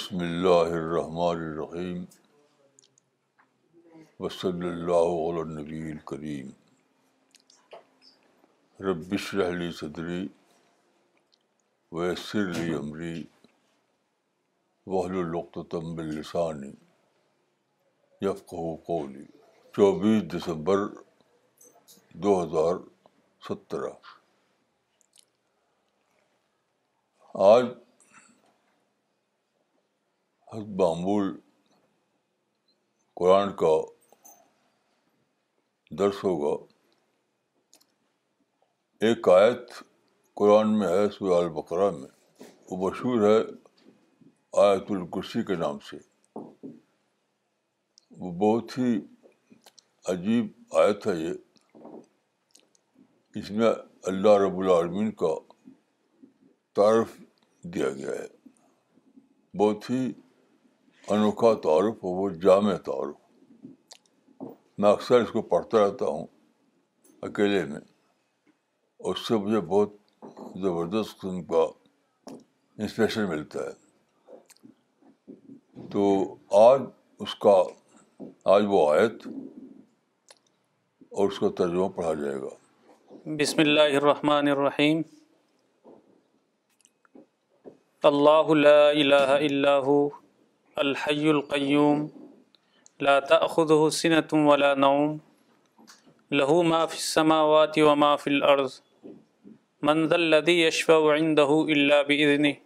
بسم اللہ الرحمن الرحیم وصلی الرحمٰ عل نویر کریم ربش رحلی صدری ویسر لی عمری وحل القتم و تمب قولی چوبیس دسمبر دو ہزار سترہ آج حد معمول قرآن کا درس ہوگا ایک آیت قرآن میں ہے سورہ البقرہ میں وہ مشہور ہے آیت الکرسی کے نام سے وہ بہت ہی عجیب آیت ہے یہ اس میں اللہ رب العالمین کا تعارف دیا گیا ہے بہت ہی انوکھا تعارف وہ جامع تعارف میں اکثر اس کو پڑھتا رہتا ہوں اکیلے میں اس سے مجھے بہت زبردست قسم کا انسپریشن ملتا ہے تو آج اس کا آج وہ آیت اور اس کا ترجمہ پڑھا جائے گا بسم اللہ الرحمن الرحیم اللہ الہ اللہ اللہ الحی القیوم لا تأخذه سنة ولا نوم له ما في السماوات وما في الأرض من ذا الذي يشفع عنده إلا بإذنه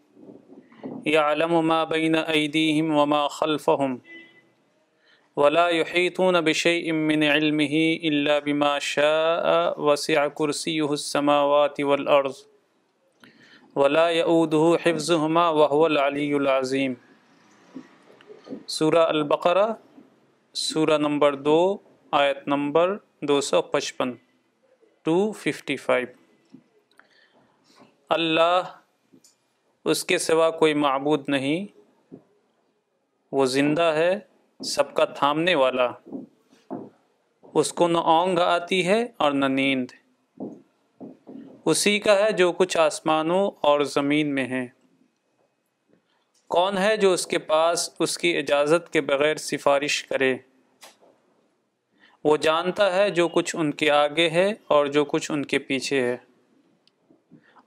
يعلم ما بين أيديهم وما خلفهم ولا يحيطون بشيء من علمه إلا بما شاء وسع كرسيه السماوات والأرض ولا يؤوده حفظهما وهو العلي العظيم سورہ البقرہ سورہ نمبر دو آیت نمبر دو سو پچپن ٹو ففٹی فائیو اللہ اس کے سوا کوئی معبود نہیں وہ زندہ ہے سب کا تھامنے والا اس کو نہ آنگ آتی ہے اور نہ نیند اسی کا ہے جو کچھ آسمانوں اور زمین میں ہیں کون ہے جو اس کے پاس اس کی اجازت کے بغیر سفارش کرے وہ جانتا ہے جو کچھ ان کے آگے ہے اور جو کچھ ان کے پیچھے ہے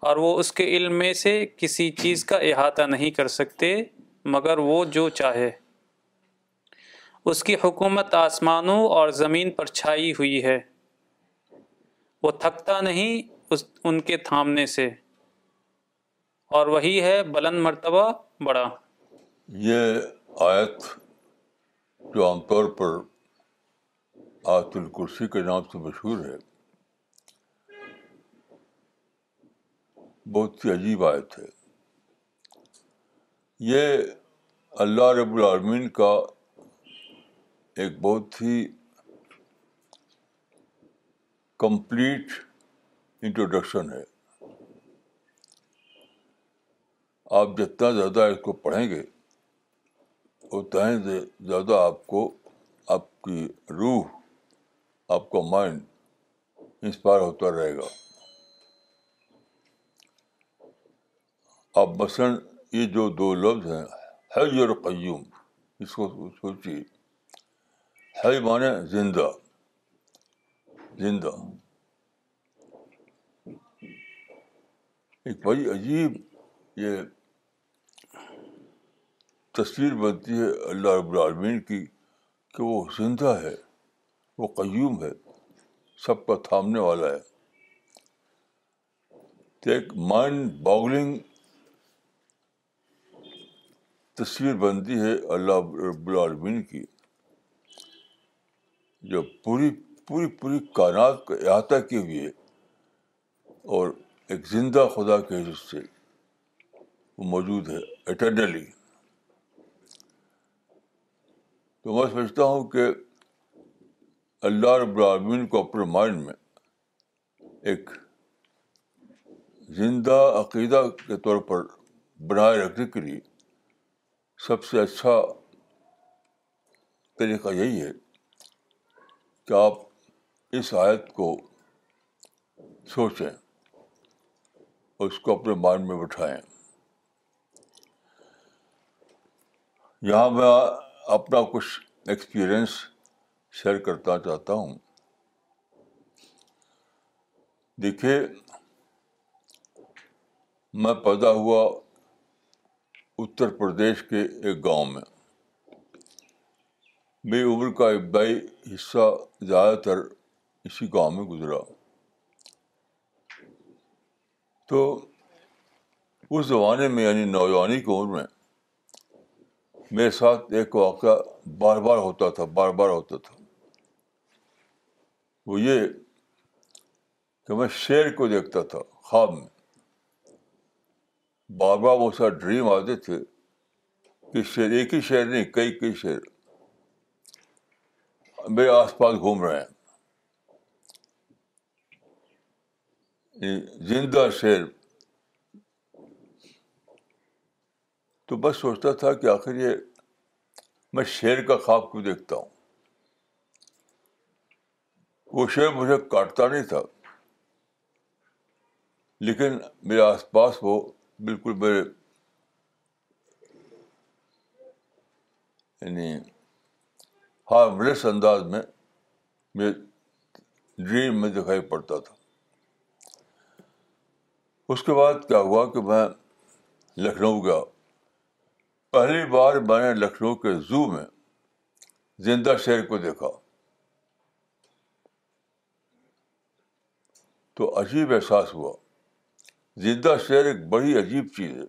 اور وہ اس کے علم میں سے کسی چیز کا احاطہ نہیں کر سکتے مگر وہ جو چاہے اس کی حکومت آسمانوں اور زمین پر چھائی ہوئی ہے وہ تھکتا نہیں اس ان کے تھامنے سے اور وہی ہے بلند مرتبہ بڑا یہ آیت جو عام طور پر آت الکرسی کے نام سے مشہور ہے بہت ہی عجیب آیت ہے یہ اللہ رب العالمین کا ایک بہت ہی کمپلیٹ انٹروڈکشن ہے آپ جتنا زیادہ اس کو پڑھیں گے اتنا ہی زیادہ آپ کو آپ کی روح آپ کا مائنڈ انسپائر ہوتا رہے گا آپ مثلاً یہ جو دو لفظ ہیں ہی اور قیوم اس کو سوچیے حج مانے زندہ زندہ ایک بڑی عجیب یہ تصویر بنتی ہے اللہ رب العالمین کی کہ وہ زندہ ہے وہ قیوم ہے سب کا تھامنے والا ہے تو ایک مائنڈ تصویر بنتی ہے اللہ رب العالمین کی جو پوری پوری پوری کائنات کا احاطہ کیے ہوئی اور ایک زندہ خدا کے حصے سے وہ موجود ہے اٹرنلی تو میں سمجھتا ہوں کہ اللہ رب العالمین کو اپنے مائنڈ میں ایک زندہ عقیدہ کے طور پر بنائے رکھنے کے لیے سب سے اچھا طریقہ یہی ہے کہ آپ اس آیت کو سوچیں اور اس کو اپنے مائنڈ میں بٹھائیں یہاں میں اپنا کچھ ایکسپیرئنس شیئر کرتا چاہتا ہوں دیکھیے میں پیدا ہوا اتر پردیش کے ایک گاؤں میں میری عمر کا ابائی حصہ زیادہ تر اسی گاؤں میں گزرا تو اس زمانے میں یعنی نوجوانی کی عمر میں میرے ساتھ ایک واقعہ بار بار ہوتا تھا بار بار ہوتا تھا وہ یہ کہ میں شیر کو دیکھتا تھا خواب میں بار بار وہ اسے ڈریم آتے تھے کہ شیر ایک ہی شیر نہیں کئی کئی شیر میرے آس پاس گھوم رہے ہیں زندہ شیر تو بس سوچتا تھا کہ آخر یہ میں شیر کا خواب کیوں دیکھتا ہوں وہ شیر مجھے کاٹتا نہیں تھا لیکن میرے آس پاس وہ بالکل میرے یعنی ہارملیس انداز میں میرے ڈریم میں دکھائی پڑتا تھا اس کے بعد کیا ہوا کہ میں لکھنؤ گیا پہلی بار میں نے لکھنؤ کے زو میں زندہ شیر کو دیکھا تو عجیب احساس ہوا زندہ شیر ایک بڑی عجیب چیز ہے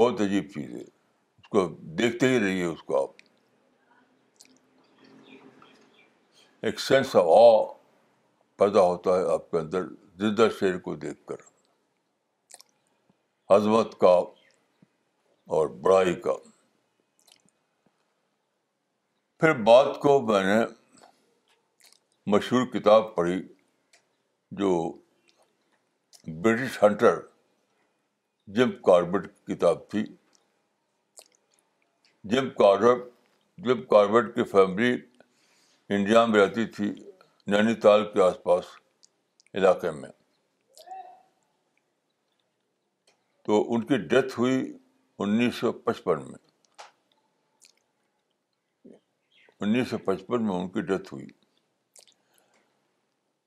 بہت عجیب چیز ہے اس کو دیکھتے ہی رہیے اس کو آپ ایک سینس آف آ پیدا ہوتا ہے آپ کے اندر زندہ شیر کو دیکھ کر عظمت کا اور بڑائی کا پھر بات کو میں نے مشہور کتاب پڑھی جو برٹش ہنٹر جم کاربٹ کی کتاب تھی جم کاربٹ جم کاربٹ کی فیملی انڈیا میں رہتی تھی نینی تال کے آس پاس علاقے میں تو ان کی ڈیتھ ہوئی انیس سو پچپن میں انیس سو پچپن میں ان کی ڈیتھ ہوئی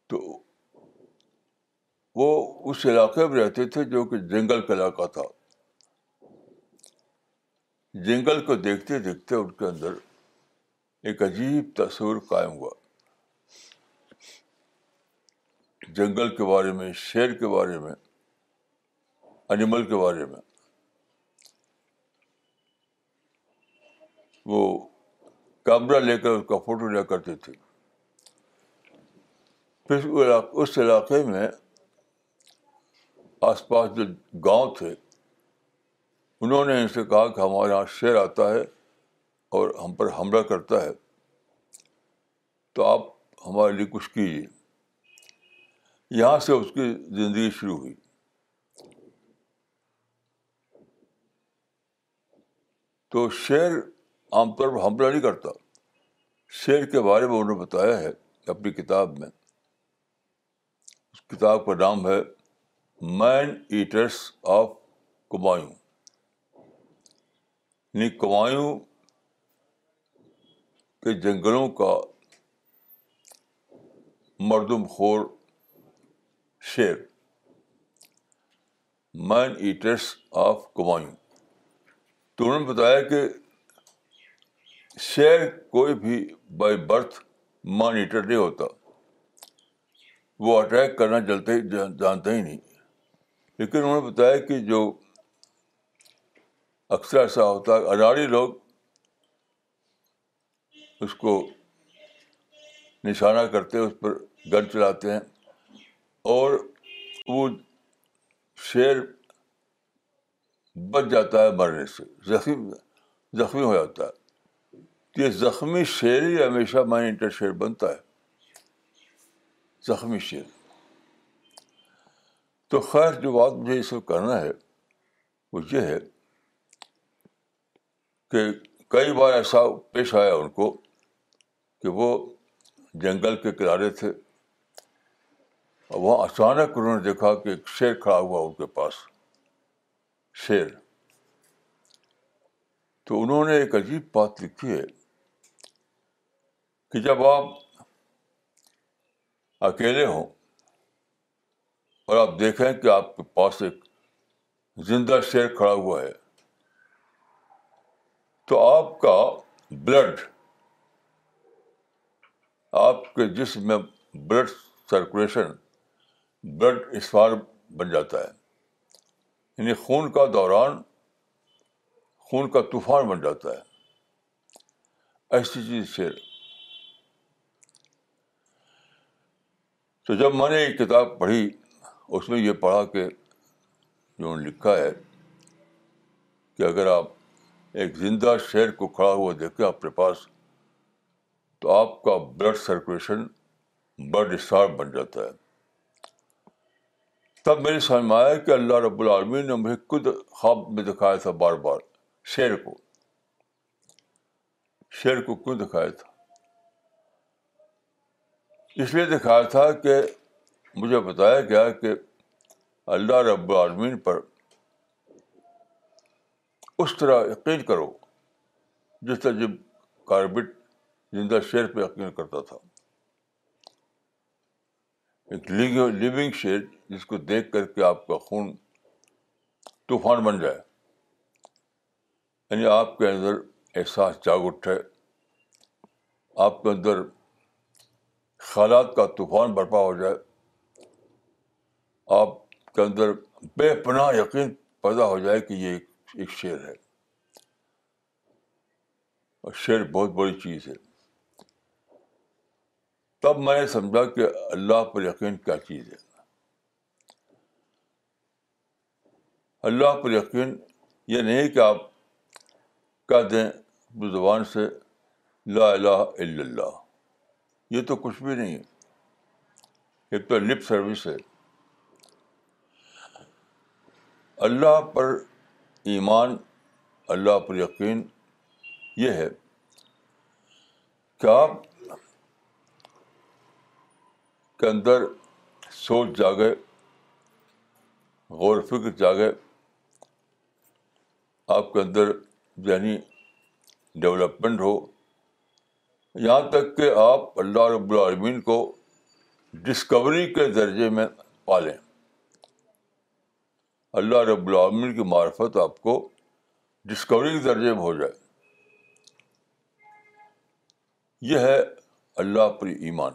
تو وہ اس علاقے میں رہتے تھے جو کہ جنگل کا علاقہ تھا جنگل کو دیکھتے دیکھتے ان کے اندر ایک عجیب تصور قائم ہوا جنگل کے بارے میں شیر کے بارے میں انیمل کے بارے میں وہ کیمرہ لے کر اس کا فوٹو لیا کرتے تھے پھر اس علاقے میں آس پاس جو گاؤں تھے انہوں نے ان سے کہا کہ ہمارے یہاں شیر آتا ہے اور ہم پر حملہ کرتا ہے تو آپ ہمارے لیے کچھ کیجیے یہاں سے اس کی زندگی شروع ہوئی تو شعر عام طور پر حملہ نہیں کرتا شعر کے بارے میں انہوں نے بتایا ہے اپنی کتاب میں اس کتاب کا نام ہے مین ایٹرس آف کمایوں یعنی کمایوں کے جنگلوں کا مردم خور مین ایٹرس آف کمایوں تو انہوں نے بتایا کہ شیر کوئی بھی بائی برتھ مانیٹر نہیں ہوتا وہ اٹیک کرنا چلتے ہی ہی نہیں لیکن انہوں نے بتایا کہ جو اکثر ایسا ہوتا ہے اناڑی لوگ اس کو نشانہ کرتے اس پر گن چلاتے ہیں اور وہ شیر بچ جاتا ہے مرنے سے زخمی زخمی ہو جاتا ہے یہ زخمی شیر ہی ہمیشہ مائن انٹر شیر بنتا ہے زخمی شعر تو خیر جو بات مجھے اس کو کرنا ہے وہ یہ ہے کہ کئی بار ایسا پیش آیا ان کو کہ وہ جنگل کے کنارے تھے اور وہاں اچانک انہوں نے دیکھا کہ ایک شیر کھڑا ہوا ان کے پاس شیر تو انہوں نے ایک عجیب بات لکھی ہے کہ جب آپ اکیلے ہوں اور آپ دیکھیں کہ آپ کے پاس ایک زندہ شیر کھڑا ہوا ہے تو آپ کا بلڈ آپ کے جسم میں بلڈ سرکولیشن بلڈ اسفار بن جاتا ہے یعنی خون کا دوران خون کا طوفان بن جاتا ہے ایسی چیز شیر تو جب میں نے یہ کتاب پڑھی اس میں یہ پڑھا کہ انہوں نے لکھا ہے کہ اگر آپ ایک زندہ شیر کو کھڑا ہوا آپ اپنے پاس تو آپ کا بلڈ سرکولیشن بلڈ اسٹار بن جاتا ہے تب میری سمجھ میں آیا کہ اللہ رب العالمین نے مجھے خود خواب میں دکھایا تھا بار بار شیر کو شیر کو کیوں دکھایا تھا اس لیے دکھایا تھا کہ مجھے بتایا گیا کہ اللہ رب العالمین پر اس طرح یقین کرو جس طرح جب کاربٹ زندہ شیر پہ یقین کرتا تھا ایک لیونگ شیر جس کو دیکھ کر کے آپ کا خون طوفان بن جائے یعنی آپ کے اندر احساس جاگ اٹھے آپ کے اندر خیالات کا طوفان برپا ہو جائے آپ کے اندر بے پناہ یقین پیدا ہو جائے کہ یہ ایک شعر ہے اور شعر بہت بڑی چیز ہے تب میں نے سمجھا کہ اللہ پر یقین کیا چیز ہے اللہ پر یقین یہ نہیں کہ آپ کہہ دیں زبان سے لا الہ الا اللہ یہ تو کچھ بھی نہیں ہے یہ تو لپ سروس ہے اللہ پر ایمان اللہ پر یقین یہ ہے کہ آپ کے اندر سوچ جاگے غور فکر جاگے آپ کے اندر یعنی ڈیولپمنٹ ہو یہاں تک کہ آپ اللہ رب العالمین کو ڈسکوری کے درجے میں پالیں اللہ رب العالمین کی معرفت آپ کو ڈسکوری کے درجے میں ہو جائے یہ ہے اللہ پر ایمان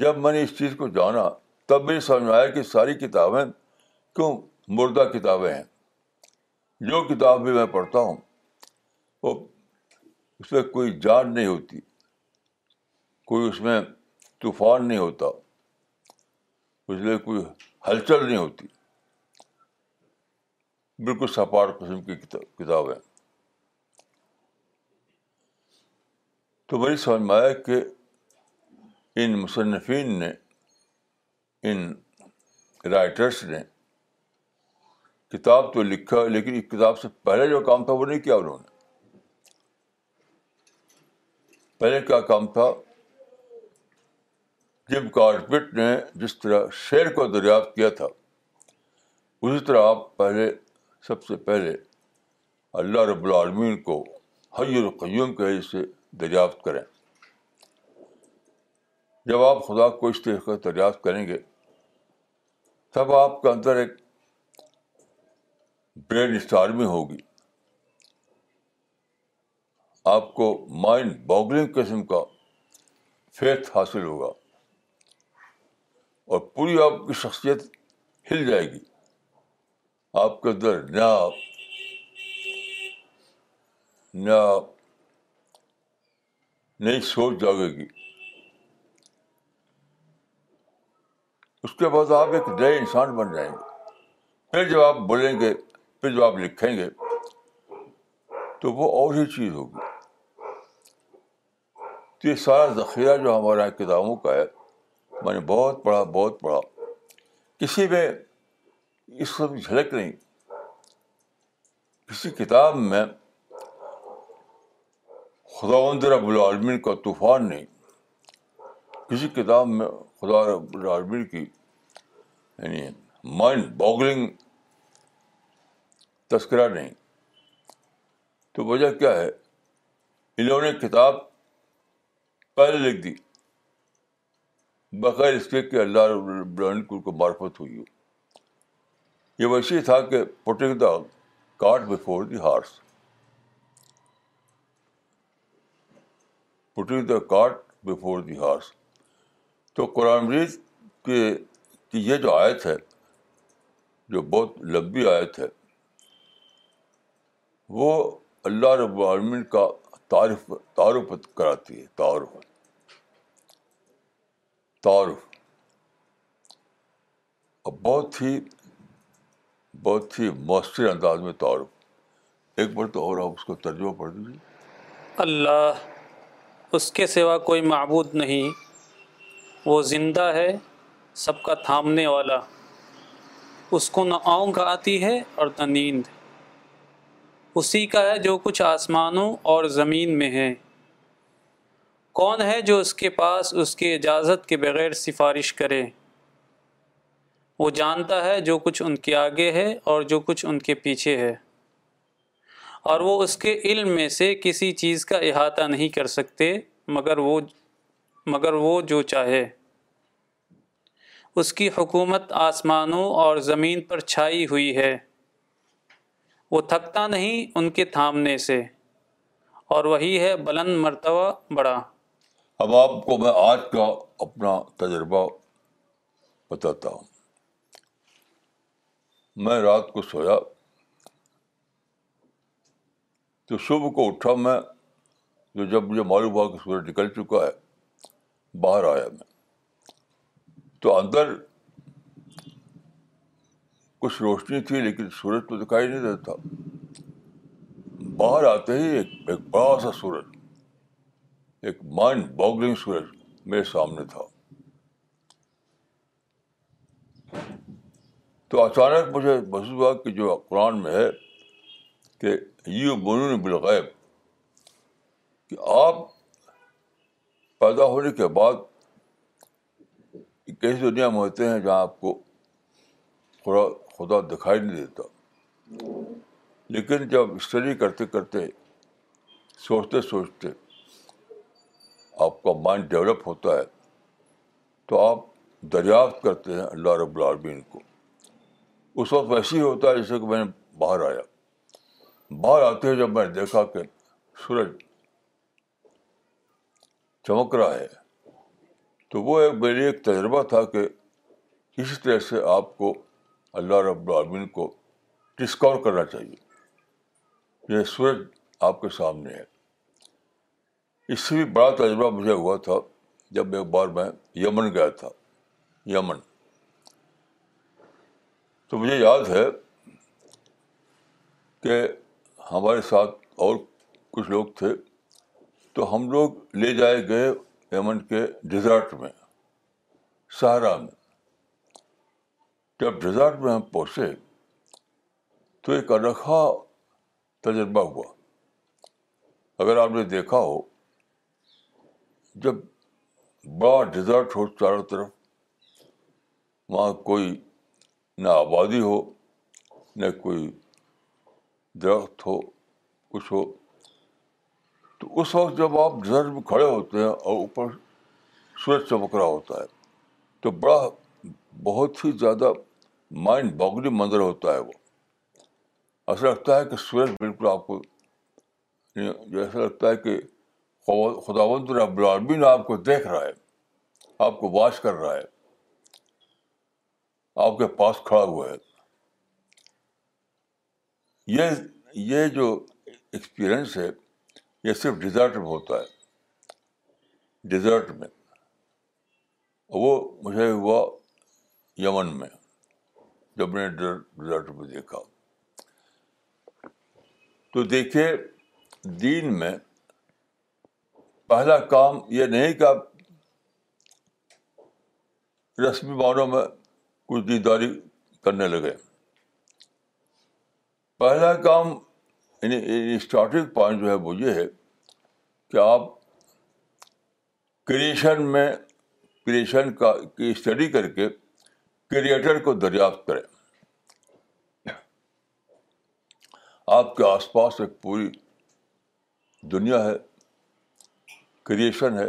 جب میں نے اس چیز کو جانا تب مجھے سمجھ آیا کہ ساری کتابیں کیوں مردہ کتابیں ہیں جو کتاب بھی میں پڑھتا ہوں وہ اس میں کوئی جان نہیں ہوتی کوئی اس میں طوفان نہیں ہوتا اس میں کوئی ہلچل نہیں ہوتی بالکل سپار قسم کی کتاب ہے تو بڑی سمجھ میں آیا کہ ان مصنفین نے ان رائٹرس نے کتاب تو لکھا لیکن اس کتاب سے پہلے جو کام تھا وہ نہیں کیا انہوں نے پہلے کیا کام تھا جب کارپٹ نے جس طرح شیر کو دریافت کیا تھا اسی طرح آپ پہلے سب سے پہلے اللہ رب العالمین کو حی القیوم کے سے دریافت کریں جب آپ خدا کو اس طریقے کا دریافت کریں گے تب آپ کے اندر ایک برین اسٹارمی ہوگی آپ کو مائنڈ باگلنگ قسم کا فیتھ حاصل ہوگا اور پوری آپ کی شخصیت ہل جائے گی آپ کے اندر نیا نہ نئی سوچ جاگے گی اس کے بعد آپ ایک نئے انسان بن جائیں گے پھر جب آپ بولیں گے پھر جب آپ لکھیں گے تو وہ اور ہی چیز ہوگی تو یہ سارا ذخیرہ جو ہمارے کتابوں کا ہے میں نے بہت پڑھا بہت پڑھا کسی میں اس وقت جھلک نہیں کسی کتاب میں خدا رب العالمین کا طوفان نہیں کسی کتاب میں خدا رب العالمین کی یعنی مائنڈ باگلنگ تذکرہ نہیں تو وجہ کیا ہے انہوں نے کتاب پہلے لکھ دی بغیر اس کے کہ اللہ رب البرمین کو مارفت ہوئی ہو یہ ویسے تھا کہ putting the card before the horse putting the card before the horse تو قرآن کے کی یہ جو آیت ہے جو بہت لمبی آیت ہے وہ اللہ رب العالمین کا تعارف تعارف کراتی ہے تعارف تعارف اور بہت ہی بہت ہی مؤثر انداز میں تعارف ایک بار تو اور آپ اس کو ترجمہ پڑھ دیجیے اللہ اس کے سوا کوئی معبود نہیں وہ زندہ ہے سب کا تھامنے والا اس کو نہ آؤں گا آتی ہے اور نہ نیند اسی کا ہے جو کچھ آسمانوں اور زمین میں ہے کون ہے جو اس کے پاس اس کے اجازت کے بغیر سفارش کرے وہ جانتا ہے جو کچھ ان کے آگے ہے اور جو کچھ ان کے پیچھے ہے اور وہ اس کے علم میں سے کسی چیز کا احاطہ نہیں کر سکتے مگر وہ مگر وہ جو چاہے اس کی حکومت آسمانوں اور زمین پر چھائی ہوئی ہے وہ تھکتا نہیں ان کے تھامنے سے اور وہی ہے بلند مرتبہ بڑا اب آپ کو میں آج کا اپنا تجربہ بتاتا ہوں میں رات کو سویا تو صبح کو اٹھا میں جو جب مجھے معلوم ہوا کہ سورج نکل چکا ہے باہر آیا میں تو اندر کچھ روشنی تھی لیکن سورج تو دکھائی نہیں دیتا باہر آتے ہی ایک ایک بڑا سا سورج ایک مائنڈ باگلنگ سورج میرے سامنے تھا تو اچانک مجھے محسوس ہوا کہ جو قرآن میں ہے کہ یو مونوں نے کہ آپ پیدا ہونے کے بعد ایسی دنیا میں ہوتے ہیں جہاں آپ کو تھوڑا خدا دکھائی نہیں دیتا لیکن جب اسٹڈی کرتے کرتے سوچتے سوچتے آپ کا مائنڈ ڈیولپ ہوتا ہے تو آپ دریافت کرتے ہیں اللہ رب العالمین کو اس وقت ویسے ہی ہوتا ہے جیسے کہ میں نے باہر آیا باہر آتے ہوئے جب میں نے دیکھا کہ سورج چمک رہا ہے تو وہ ایک میرے ایک تجربہ تھا کہ اسی طرح سے آپ کو اللہ رب العالمین کو ڈسکور کرنا چاہیے یہ سورج آپ کے سامنے ہے اس سے بھی بڑا تجربہ مجھے ہوا تھا جب ایک بار میں یمن گیا تھا یمن تو مجھے یاد ہے کہ ہمارے ساتھ اور کچھ لوگ تھے تو ہم لوگ لے جائے گئے یمن کے ڈیزرٹ میں صحرا میں جب ڈیزرٹ میں ہم پہنچے تو ایک انوکھا تجربہ ہوا اگر آپ نے دیکھا ہو جب بڑا ڈیزرٹ ہو چاروں طرف وہاں کوئی نہ آبادی ہو نہ کوئی درخت ہو کچھ ہو تو اس وقت جب آپ ڈیزرٹ میں کھڑے ہوتے ہیں اور اوپر سورج چمک رہا ہوتا ہے تو بڑا بہت ہی زیادہ مائنڈ باگلی منظر ہوتا ہے وہ ایسا لگتا ہے کہ سورج بالکل آپ کو ایسا لگتا ہے کہ خدا رب العالمین آپ کو دیکھ رہا ہے آپ کو واش کر رہا ہے آپ کے پاس کھڑا ہوا ہے یہ یہ جو ایکسپیرئنس ہے یہ صرف ڈیزرٹ میں ہوتا ہے ڈیزرٹ میں وہ مجھے ہوا یمن میں جب میں نے ڈر میں دیکھا تو دیکھیے دین میں پہلا کام یہ نہیں کہ آپ رسمی معنوں میں کچھ دیداری کرنے لگے پہلا کام اسٹارٹنگ یعنی پوائنٹ جو ہے وہ یہ ہے کہ آپ کریشن میں کریشن کا کی اسٹڈی کر کے کریٹر کو دریافت کریں آپ کے آس پاس ایک پوری دنیا ہے کریشن ہے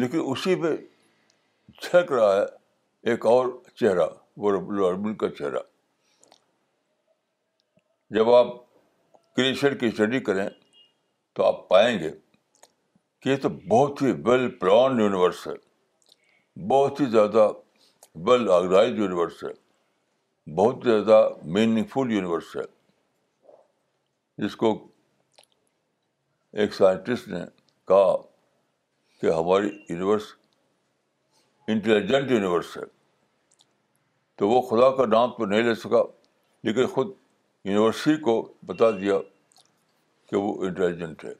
لیکن اسی پہ جھلک رہا ہے ایک اور چہرہ وہ رب العالمین کا چہرہ جب آپ کریشن کی اسٹڈی کریں تو آپ پائیں گے کہ یہ تو بہت ہی ویل پلانڈ یونیورس ہے بہت ہی زیادہ ویل آرگنائز یونیورس ہے بہت زیادہ میننگ فل یونیورس ہے جس کو ایک سائنٹسٹ نے کہا کہ ہماری یونیورس انٹیلیجنٹ یونیورس ہے تو وہ خدا کا نام تو نہیں لے سکا لیکن خود یونیورسٹی کو بتا دیا کہ وہ انٹیلیجنٹ ہے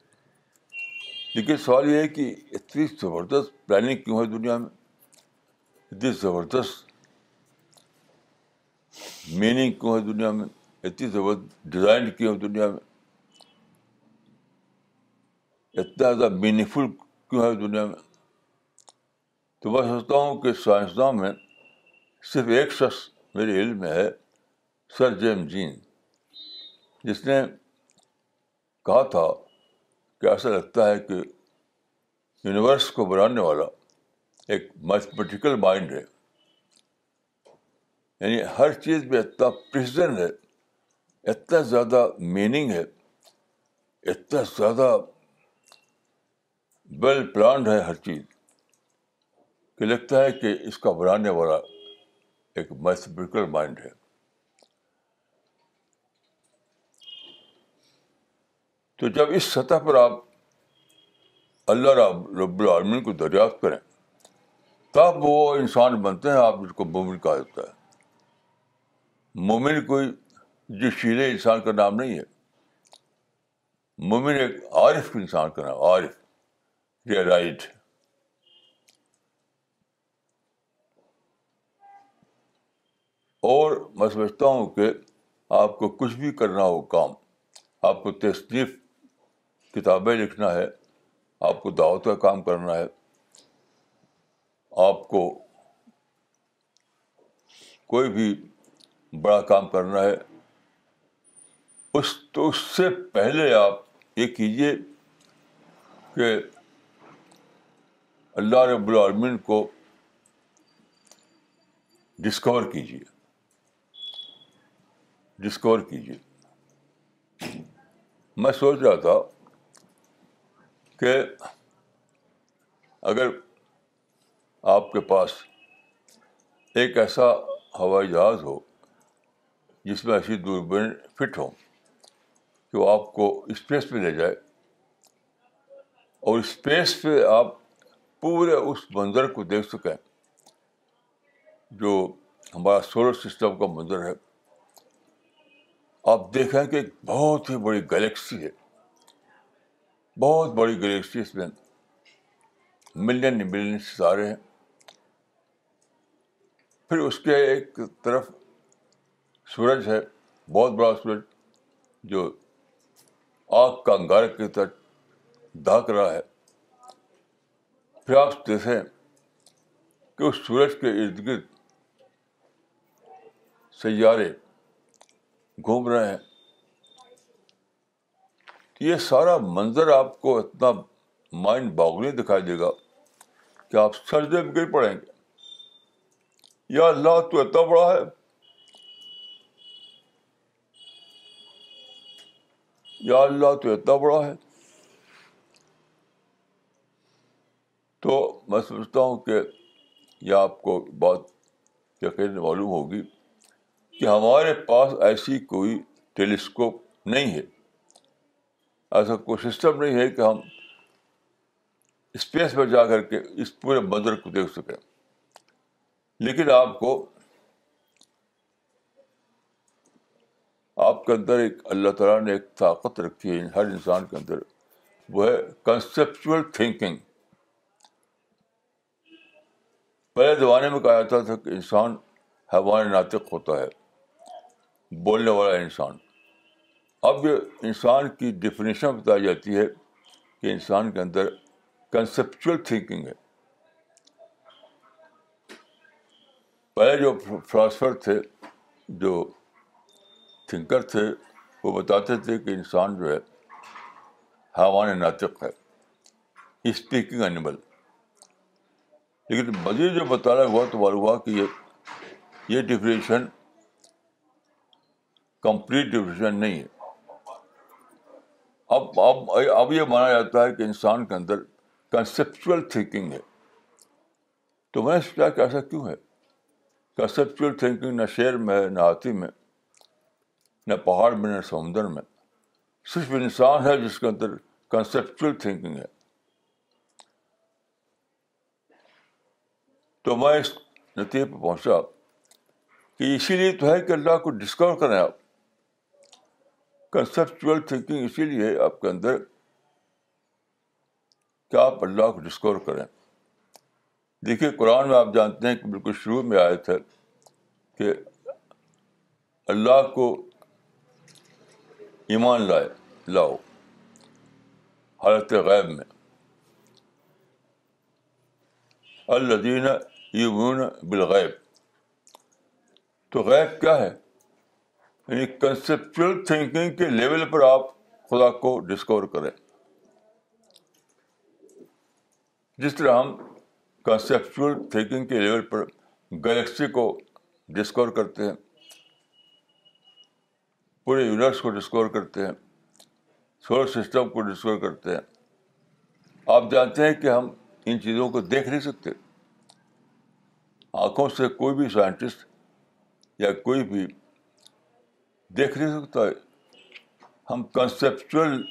لیکن سوال یہ ہے کہ اتنی زبردست پلاننگ کیوں ہے دنیا میں اتنی زبردست میننگ کیوں ہے دنیا میں اتنی زبردست ڈیزائن کیوں ہے دنیا میں اتنا زیادہ میننگ فل کیوں ہے دنیا میں تو میں سمجھتا ہوں کہ سائنسداں میں صرف ایک شخص میرے علم میں ہے سر جیم جین جس نے کہا تھا کہ ایسا لگتا ہے کہ یونیورس کو بنانے والا ایک میتھمیٹیکل مائنڈ ہے یعنی ہر چیز میں اتنا پریڈن ہے اتنا زیادہ میننگ ہے اتنا زیادہ ویل پلانڈ ہے ہر چیز کہ لگتا ہے کہ اس کا بنانے والا ایک میتھمیٹیکل مائنڈ ہے تو جب اس سطح پر آپ اللہ رب رب العالمین کو دریافت کریں تب وہ انسان بنتے ہیں آپ جس کو مومن کہا جاتا ہے مومن کوئی جو شیرے انسان کا نام نہیں ہے مومن ایک عارف انسان کا نام عارف ریا رائٹ اور میں سمجھتا ہوں کہ آپ کو کچھ بھی کرنا ہو کام آپ کو تصنیف کتابیں لکھنا ہے آپ کو دعوت کا کام کرنا ہے آپ کو کوئی بھی بڑا کام کرنا ہے اس تو اس سے پہلے آپ یہ کیجیے کہ اللہ رب العالمین کو ڈسکور کیجیے ڈسکور کیجیے میں سوچ رہا تھا کہ اگر آپ کے پاس ایک ایسا ہوائی جہاز ہو جس میں ایسی دوربین فٹ ہوں کہ وہ آپ کو اسپیس پہ لے جائے اور اسپیس پہ آپ پورے اس منظر کو دیکھ سکیں جو ہمارا سولر سسٹم کا منظر ہے آپ دیکھیں کہ ایک بہت ہی بڑی گلیکسی ہے بہت بڑی گلیکسی اس میں ملین ملین ستارے ہیں پھر اس کے ایک طرف سورج ہے بہت بڑا سورج جو آگ کا انگار کی طرح دھاک رہا ہے پھر آپ دیکھیں کہ اس سورج کے ارد گرد سیارے گھوم رہے ہیں یہ سارا منظر آپ کو اتنا مائنڈ باغلی دکھائی دے گا کہ آپ سردے میں گر پڑیں گے یا اللہ تو اتنا بڑا ہے یا اللہ تو اتنا بڑا ہے تو میں سمجھتا ہوں کہ یہ آپ کو بات یقین معلوم ہوگی کہ ہمارے پاس ایسی کوئی ٹیلیسکوپ نہیں ہے ایسا کوئی سسٹم نہیں ہے کہ ہم اسپیس میں جا کر کے اس پورے منظر کو دیکھ سکیں لیکن آپ کو آپ کے اندر ایک اللہ تعالیٰ نے ایک طاقت رکھی ہے ہر انسان کے اندر وہ ہے کنسپچل تھنکنگ پہلے زمانے میں کہا جاتا تھا کہ انسان حیوان ناطق ہوتا ہے بولنے والا انسان اب انسان کی ڈیفینیشن بتائی جاتی ہے کہ انسان کے اندر کنسپچل تھنکنگ ہے پہلے جو فلاسفر تھے جو تھنکر تھے وہ بتاتے تھے کہ انسان جو ہے حوان ناطق ہے اسپیکنگ اینیمل لیکن مزید جو بتا رہا ہوا تو ہوا کہ یہ یہ ڈپریشن کمپلیٹ ڈپریشن نہیں ہے اب اب اب یہ مانا جاتا ہے کہ انسان کے اندر کنسیپچل تھنکنگ ہے تو میں نے سوچا کہ ایسا کیوں ہے کنسپچل تھنکنگ نہ شعر میں ہے نہ ہاتھی میں نہ پہاڑ میں نہ سمندر میں صرف انسان ہے جس کے اندر کنسپچل تھنکنگ ہے تو میں اس نتیجے پہ پہنچا کہ اسی لیے تو ہے کہ اللہ کو ڈسکور کریں آپ کنسپچل تھنکنگ اسی لیے آپ کے اندر کہ آپ اللہ کو ڈسکور کریں دیکھیے قرآن میں آپ جانتے ہیں کہ بالکل شروع میں آیت ہے کہ اللہ کو ایمان لائے لاؤ حالت غیب میں اللہ یمون بالغیب تو غیب کیا ہے یعنی کنسیپچل تھنکنگ کے لیول پر آپ خدا کو ڈسکور کریں جس طرح ہم کنسیپچل تھینکنگ کے لیول پر گلیکسی کو ڈسکور کرتے ہیں پورے یونیورس کو ڈسکور کرتے ہیں سولر سسٹم کو ڈسکور کرتے ہیں آپ جانتے ہیں کہ ہم ان چیزوں کو دیکھ نہیں سکتے آنکھوں سے کوئی بھی سائنٹسٹ یا کوئی بھی دیکھ نہیں سکتا ہے ہم کنسیپچل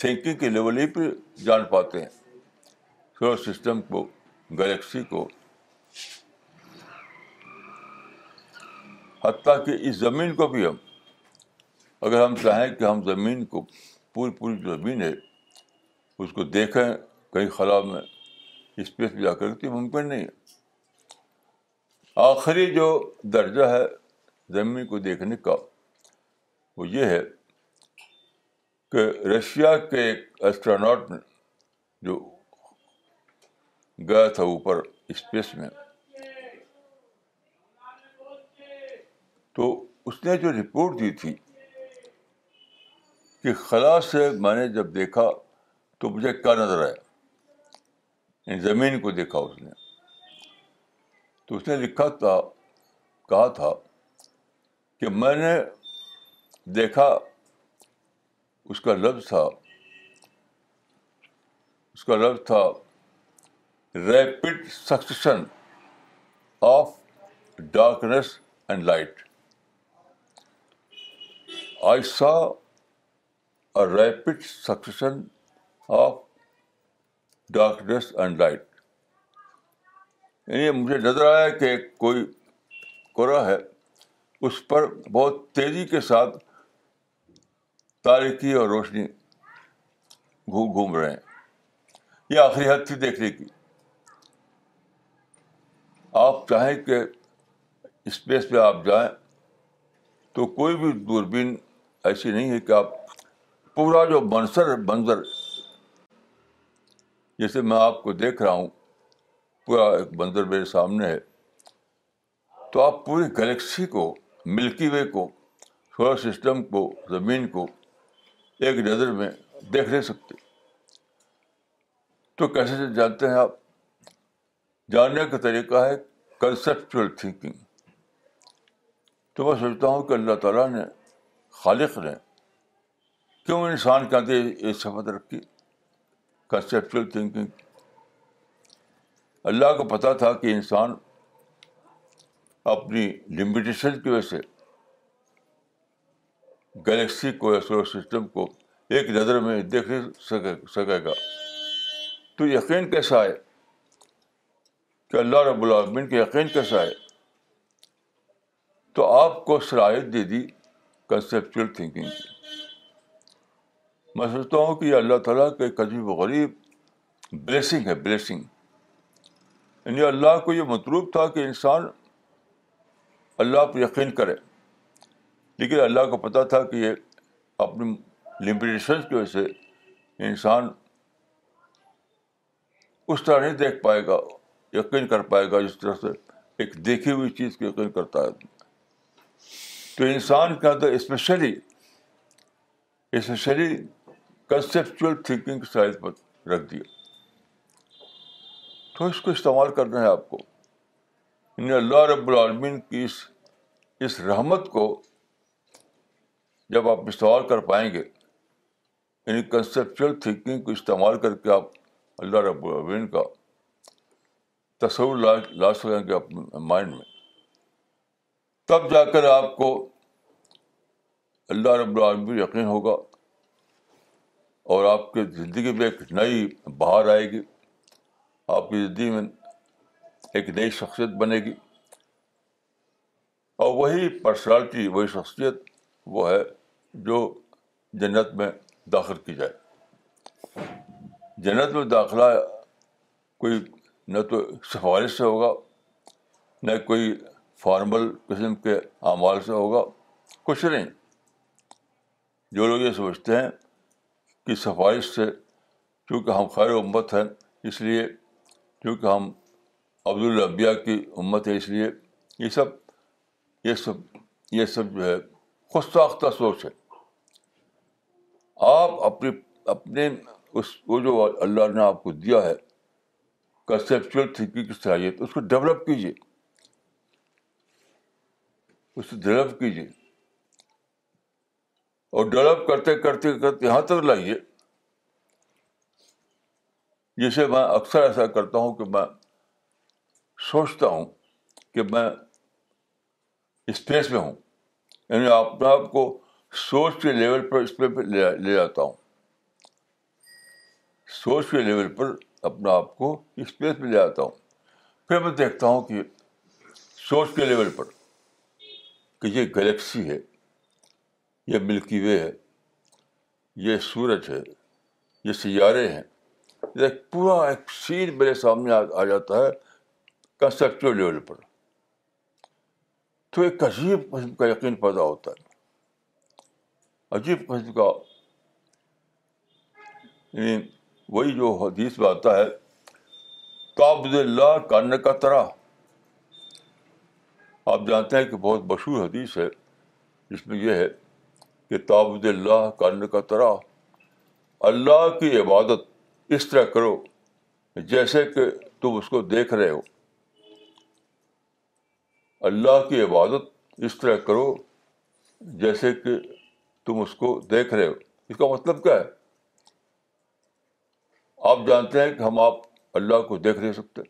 تھینکنگ کے لیول ہی پہ جان پاتے ہیں سولر سسٹم کو گلیکسی کو حتیٰ کہ اس زمین کو بھی ہم اگر ہم چاہیں کہ ہم زمین کو پوری پوری جو زمین ہے اس کو دیکھیں کئی خلا میں اسپیس میں جا تو ممکن نہیں ہے آخری جو درجہ ہے زمین کو دیکھنے کا وہ یہ ہے کہ رشیا کے ایک ایسٹرانٹ نے جو گیا تھا اوپر اسپیس میں تو اس نے جو رپورٹ دی تھی کہ خلا سے میں نے جب دیکھا تو مجھے کیا نظر آیا یعنی زمین کو دیکھا اس نے تو اس نے لکھا تھا کہا تھا کہ میں نے دیکھا اس کا لفظ تھا اس کا لفظ تھا rapid succession of darkness and light I saw rapid succession of darkness and light یعنی مجھے نظر آیا کہ کوئی کورا ہے اس پر بہت تیزی کے ساتھ تاریکی اور روشنی گھوم گھوم رہے ہیں یہ آخری حد تھی دیکھنے کی آپ چاہیں کہ اسپیس پہ آپ جائیں تو کوئی بھی دوربین ایسی نہیں ہے کہ آپ پورا جو منظر منظر جیسے میں آپ کو دیکھ رہا ہوں پورا ایک منظر میرے سامنے ہے تو آپ پوری گلیکسی کو ملکی وے کو سولر سسٹم کو زمین کو ایک نظر میں دیکھ لے سکتے تو کیسے جانتے ہیں آپ جاننے کا طریقہ ہے کنسیپچل تھینکنگ تو میں سوچتا ہوں کہ اللہ تعالیٰ نے خالق نے کیوں انسان کے اندر یہ شفت رکھی کنسیپچل تھینکنگ اللہ کو پتہ تھا کہ انسان اپنی لمیٹیشن کی وجہ سے گلیکسی کو یا سولر سسٹم کو ایک نظر میں دیکھ سکے سکے گا تو یقین کیسا ہے کہ اللہ رب العالمین کے یقین کیسا ہے تو آپ کو صلاحیت دے دی کنسیپچل تھنکنگ کی میں سوچتا ہوں کہ یہ اللہ تعالیٰ کے قدیم و غریب بلیسنگ ہے بلیسنگ یعنی اللہ کو یہ مطلوب تھا کہ انسان اللہ پر یقین کرے لیکن اللہ کو پتہ تھا کہ یہ اپنی لمیٹیشنس کی وجہ سے انسان اس طرح نہیں دیکھ پائے گا یقین کر پائے گا جس طرح سے ایک دیکھی ہوئی چیز کو یقین کرتا ہے تو انسان کے اندر especially especially conceptual thinking size پر رکھ دیا تو اس کو استعمال کرنا ہے آپ کو ان اللہ رب العالمین کی اس اس رحمت کو جب آپ استعمال کر پائیں گے یعنی کنسیپچل تھنکنگ کو استعمال کر کے آپ اللہ رب العالمین کا تصور لا ہو جائیں گے اپنے مائنڈ میں تب جا کر آپ کو اللہ رب العالمین یقین ہوگا اور آپ کے زندگی میں ایک نئی بہار آئے گی آپ کی زندگی میں ایک نئی شخصیت بنے گی اور وہی پرسنالٹی وہی شخصیت وہ ہے جو جنت میں داخل کی جائے جنت میں داخلہ کوئی نہ تو سفارش سے ہوگا نہ کوئی فارمل قسم کے اعمال سے ہوگا کچھ نہیں جو لوگ یہ سمجھتے ہیں کہ سفارش سے چونکہ ہم خیر امت ہیں اس لیے کیونکہ ہم عبدالربیا کی امت ہے اس لیے یہ سب یہ سب یہ سب جو ہے خود ساختہ سوچ ہے آپ اپنے اپنے اس وہ جو اللہ نے آپ کو دیا ہے کی صلاحیت اس کو ڈیولپ کیجیے اس کو ڈیولپ کیجیے اور ڈیولپ کرتے کرتے کرتے یہاں تک لائیے جسے میں اکثر ایسا کرتا ہوں کہ میں سوچتا ہوں کہ میں اسپیس میں ہوں یعنی اپنے آپ کو سوچ کے لیول پر اسپیس پہ لے جاتا ہوں سوچ کے لیول پر اپنا آپ کو اسپیس میں لے آتا ہوں پھر میں دیکھتا ہوں کہ سوچ کے لیول پر کہ یہ گلیکسی ہے یہ ملکی وے ہے یہ سورج ہے یہ سیارے ہیں یہ پورا ایک سین میرے سامنے آ جاتا ہے کنسٹرکچر لیول پر تو ایک عجیب قسم کا یقین پیدا ہوتا ہے عجیب قسم کا یعنی وہی جو حدیث میں آتا ہے تابد اللہ کان کا طرح آپ جانتے ہیں کہ بہت مشہور حدیث ہے جس میں یہ ہے کہ تابز اللہ کان کا طرح اللہ کی عبادت اس طرح کرو جیسے کہ تم اس کو دیکھ رہے ہو اللہ کی عبادت اس طرح کرو جیسے کہ تم اس کو دیکھ رہے ہو اس کا مطلب کیا ہے آپ جانتے ہیں کہ ہم آپ اللہ کو دیکھ نہیں سکتے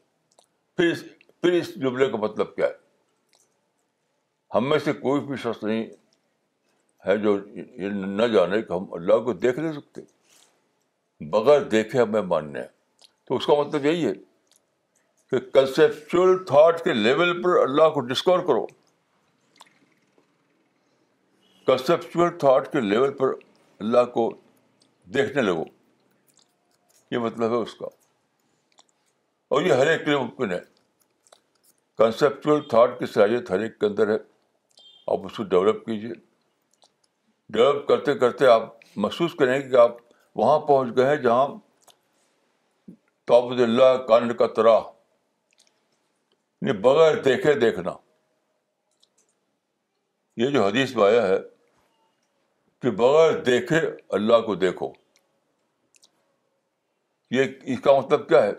پھر اس پھر اس جملے کا مطلب کیا ہے ہم میں سے کوئی بھی شخص نہیں ہے جو نہ جانے کہ ہم اللہ کو دیکھ نہیں سکتے بغیر دیکھے ہمیں ماننے تو اس کا مطلب یہی ہے کہ کنسیپچل تھاٹ کے لیول پر اللہ کو ڈسکور کرو کنسیپچل تھاٹ کے لیول پر اللہ کو دیکھنے لگو یہ مطلب ہے اس کا اور یہ ہر ایک کے لیے ممکن ہے کنسیپچل تھاٹ کی صلاحیت ہر ایک کے اندر ہے آپ اس کو ڈیولپ کیجیے ڈیولپ کرتے کرتے آپ محسوس کریں کہ آپ وہاں پہنچ گئے ہیں جہاں تاپ اللہ کان کا تراہ یعنی بغیر دیکھے دیکھنا یہ جو حدیث میں آیا ہے کہ بغیر دیکھے اللہ کو دیکھو یہ اس کا مطلب کیا ہے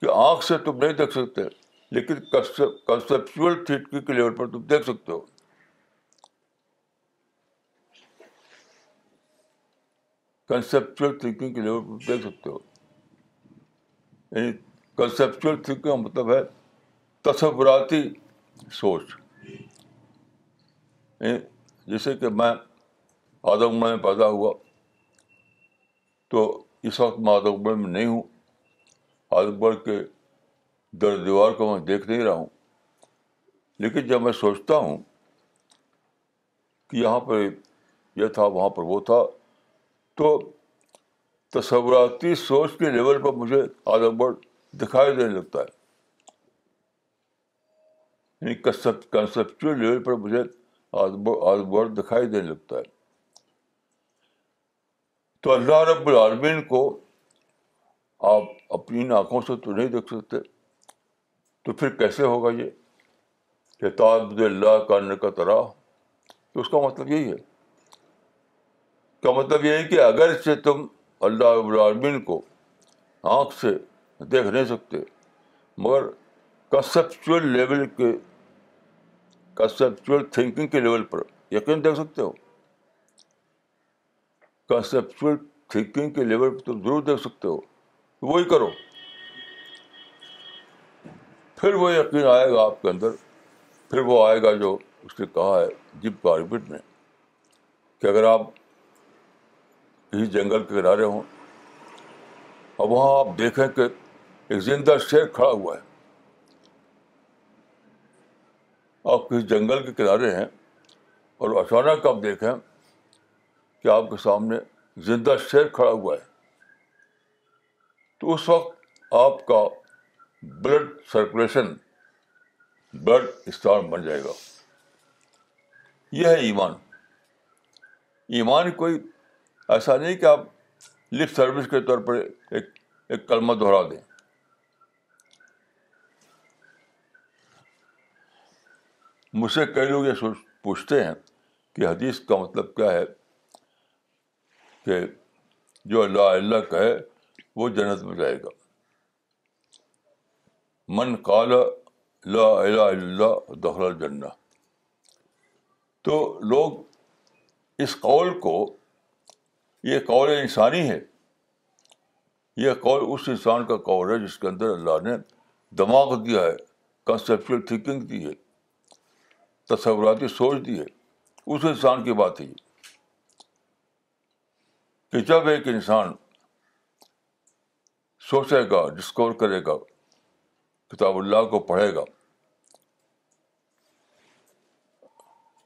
کہ آنکھ سے تم نہیں دیکھ سکتے لیکن کنسپچل کنسپچوئل کے لیول پر تم دیکھ سکتے ہو کنسپچل تھنکنگ کے لیول پر دیکھ سکتے ہو یعنی کنسپچل تھنکنگ کا مطلب ہے تصوراتی سوچ یعنی جیسے کہ میں آدم میں پیدا ہوا تو اس وقت میں اکبر میں نہیں ہوں اکبر کے در دیوار کو میں دیکھ نہیں رہا ہوں لیکن جب میں سوچتا ہوں کہ یہاں پہ یہ تھا وہاں پر وہ تھا تو تصوراتی سوچ کے لیول پر مجھے اکبر دکھائی دینے لگتا ہے یعنی کنسپچل لیول پر مجھے اکبر دکھائی دینے لگتا ہے تو اللہ رب العالمین کو آپ اپنی آنکھوں سے تو نہیں دیکھ سکتے تو پھر کیسے ہوگا یہ کہ تعبد اللہ کرنے کا ترا تو اس کا مطلب یہی ہے کا مطلب یہ ہے کہ اگر سے تم اللہ رب العالمین کو آنکھ سے دیکھ نہیں سکتے مگر کنسپچل لیول کے کنسپچل تھنکنگ کے لیول پر یقین دیکھ سکتے ہو کنسیپچل تھنکنگ کے لیول پہ تم ضرور دیکھ سکتے ہو وہی کرو پھر وہ یقین آئے گا آپ کے اندر پھر وہ آئے گا جو اس نے کہا ہے جب جی کاربٹ نے کہ اگر آپ کسی جنگل کے کنارے ہوں اور وہاں آپ دیکھیں کہ ایک زندہ شیر کھڑا ہوا ہے آپ کسی جنگل کے کنارے ہیں اور اچانک آپ دیکھیں کہ آپ کے سامنے زندہ شیر کھڑا ہوا ہے تو اس وقت آپ کا بلڈ سرکولیشن بلڈ اسٹار بن جائے گا یہ ہے ایمان ایمان کوئی ایسا نہیں کہ آپ لپ سروس کے طور پر ایک ایک کلمہ دہرا دیں مجھ سے کئی لوگ یہ پوچھتے ہیں کہ حدیث کا مطلب کیا ہے کہ جو اللہ اللہ کہے وہ جنت میں جائے گا من کالا لا الہ اللہ دخل الجنہ تو لوگ اس قول کو یہ قول انسانی ہے یہ قول اس انسان کا قول ہے جس کے اندر اللہ نے دماغ دیا ہے کنسیپچل تھنکنگ دی ہے تصوراتی سوچ دی ہے اس انسان کی بات ہے کہ جب ایک انسان سوچے گا ڈسکور کرے گا کتاب اللہ کو پڑھے گا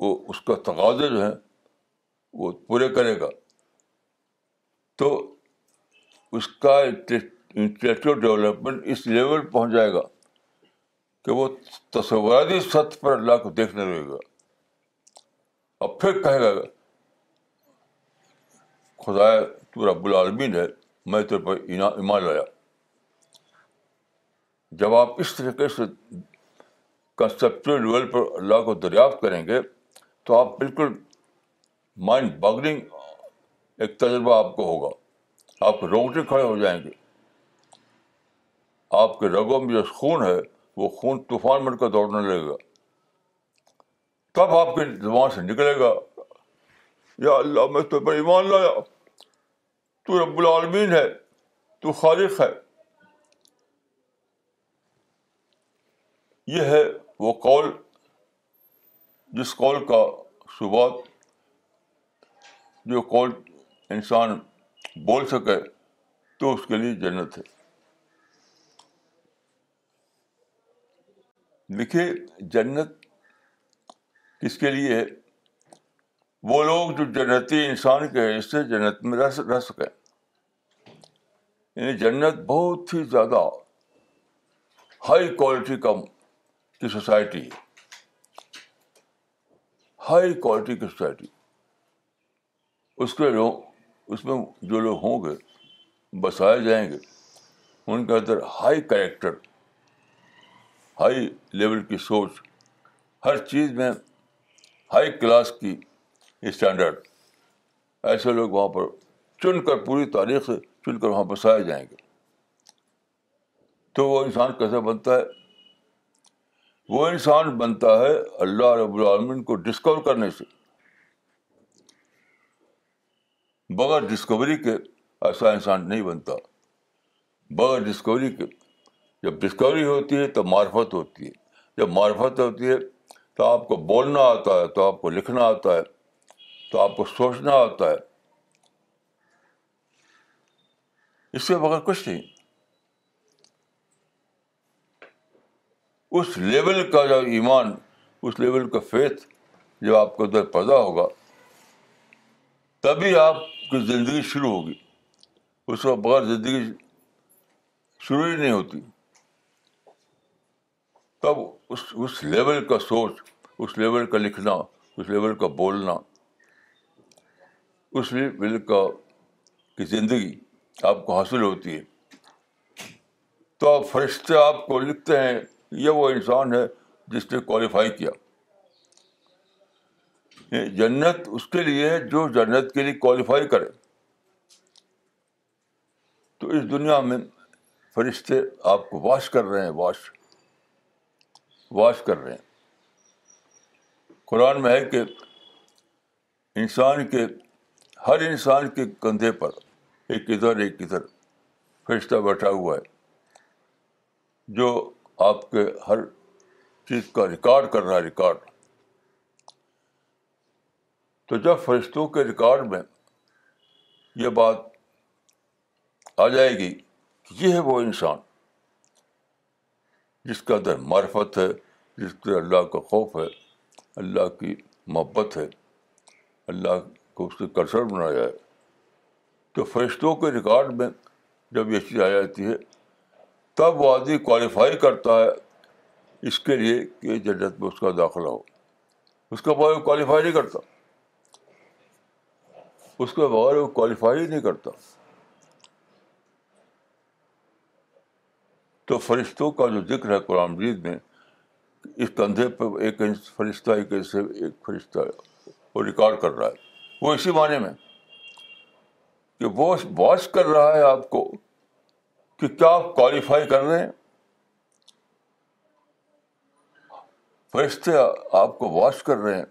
وہ اس کا تقاضے جو ہیں وہ پورے کرے گا تو اس کا انٹلیکچل ڈیولپمنٹ اس لیول پہنچ جائے گا کہ وہ تصوراتی سطح پر اللہ کو دیکھنے لگے گا اور پھر کہے گا خدا تو رب العالمین ہے میں تیرے پر ایمان لایا جب آپ اس طریقے سے کنسپچل لیول پر اللہ کو دریافت کریں گے تو آپ بالکل مائنڈ باگننگ ایک تجربہ آپ کو ہوگا آپ کے کھڑے ہو جائیں گے آپ کے رگوں میں جو خون ہے وہ خون طوفان بن کر دوڑنے لگے گا تب آپ کے زبان سے نکلے گا یا اللہ میں تو ایمان لایا تو رب العالمین ہے تو خالق ہے یہ ہے وہ قول جس قول کا شروعات جو قول انسان بول سکے تو اس کے لیے جنت ہے دیکھیے جنت کس کے لیے ہے وہ لوگ جو جنتی انسان کے اس سے جنت میں رہ رہ سکیں یعنی جنت بہت ہی زیادہ ہائی کوالٹی کا کی سوسائٹی ہے ہائی کوالٹی کی سوسائٹی اس کے لوگ اس میں جو لوگ ہوں گے بسائے جائیں گے ان کے اندر ہائی کریکٹر ہائی لیول کی سوچ ہر چیز میں ہائی کلاس کی اسٹینڈرڈ ایسے لوگ وہاں پر چن کر پوری تاریخ سے چن کر وہاں پر سائے جائیں گے تو وہ انسان کیسے بنتا ہے وہ انسان بنتا ہے اللہ رب العالمین کو ڈسکور کرنے سے بغیر ڈسکوری کے ایسا انسان نہیں بنتا بغیر ڈسکوری کے جب ڈسکوری ہوتی ہے تو معرفت ہوتی ہے جب معرفت ہوتی ہے تو آپ کو بولنا آتا ہے تو آپ کو لکھنا آتا ہے تو آپ کو سوچنا ہوتا ہے اس کے بغیر کچھ نہیں اس لیول کا جب ایمان اس لیول کا فیتھ جب آپ کے در پیدا ہوگا تبھی آپ کی زندگی شروع ہوگی اس بغیر زندگی شروع ہی نہیں ہوتی تب اس اس لیول کا سوچ اس لیول کا لکھنا اس لیول کا بولنا اس کا کی زندگی آپ کو حاصل ہوتی ہے تو آپ فرشتے آپ کو لکھتے ہیں یہ وہ انسان ہے جس نے کوالیفائی کیا جنت اس کے لیے جو جنت کے لیے کوالیفائی کرے تو اس دنیا میں فرشتے آپ کو واش کر رہے ہیں واش واش کر رہے ہیں قرآن میں ہے کہ انسان کے ہر انسان کے کندھے پر ایک ادھر ایک ادھر فرشتہ بیٹھا ہوا ہے جو آپ کے ہر چیز کا ریکارڈ کر رہا ہے ریکارڈ تو جب فرشتوں کے ریکارڈ میں یہ بات آ جائے گی یہ ہے وہ انسان جس کا در معرفت ہے جس کے اللہ کا خوف ہے اللہ کی محبت ہے اللہ اس کے کرسر بنایا جائے تو فرشتوں کے ریکارڈ میں جب یہ چیز آ جاتی ہے تب وہ آدمی کوالیفائی کرتا ہے اس کے لیے کہ جنت میں اس کا داخلہ ہو اس کے بغیر وہ کوالیفائی نہیں کرتا اس کے بغیر وہ کوالیفائی نہیں کرتا تو فرشتوں کا جو ذکر ہے قرآن مجید میں اس کندھے پہ ایک فرشتہ سے فرشتہ وہ ریکارڈ کر رہا ہے وہ اسی معنی میں کہ وہ واچ کر رہا ہے آپ کو کہ کیا آپ کوالیفائی کر رہے ہیں فرشتے آپ کو واش کر رہے ہیں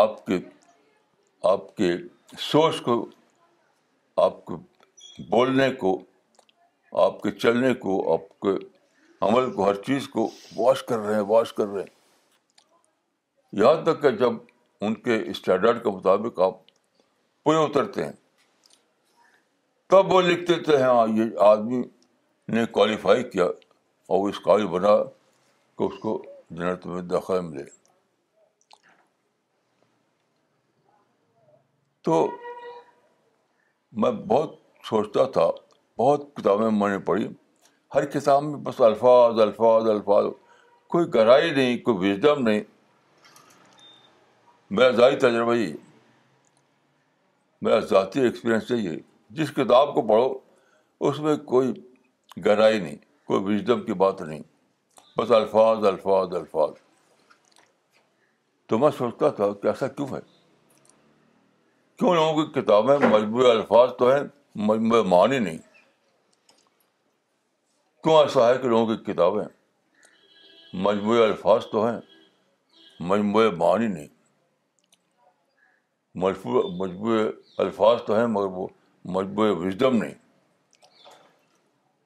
آپ کے آپ کے سوچ کو آپ کو بولنے کو آپ کے چلنے کو آپ کے عمل کو ہر چیز کو واش کر رہے ہیں واش کر رہے ہیں یہاں تک کہ جب ان کے اسٹینڈرڈ کے مطابق آپ پورے اترتے ہیں تب وہ لکھتے تھے ہاں یہ آدمی نے کوالیفائی کیا اور وہ قابل بنا کہ اس کو جنت میں داخلہ ملے تو میں بہت سوچتا تھا بہت کتابیں میں نے پڑھی ہر کتاب میں بس الفاظ الفاظ الفاظ کوئی گہرائی نہیں کوئی وزڈم نہیں میرا ذاتی تجربہ یہ میرا ذاتی ایکسپیرئنس ہے جس کتاب کو پڑھو اس میں کوئی گہرائی نہیں کوئی وجڈم کی بات نہیں بس الفاظ الفاظ الفاظ تو میں سوچتا تھا کہ ایسا کیوں ہے کیوں لوگوں کی کتابیں مجموع الفاظ تو ہیں مجموع معنی نہیں کیوں ایسا ہے کہ لوگوں کی کتابیں مجموعی الفاظ تو ہیں مجموعہ معنی نہیں مجبو مجبو الفاظ تو ہیں مگر وہ مجبور وزڈم نہیں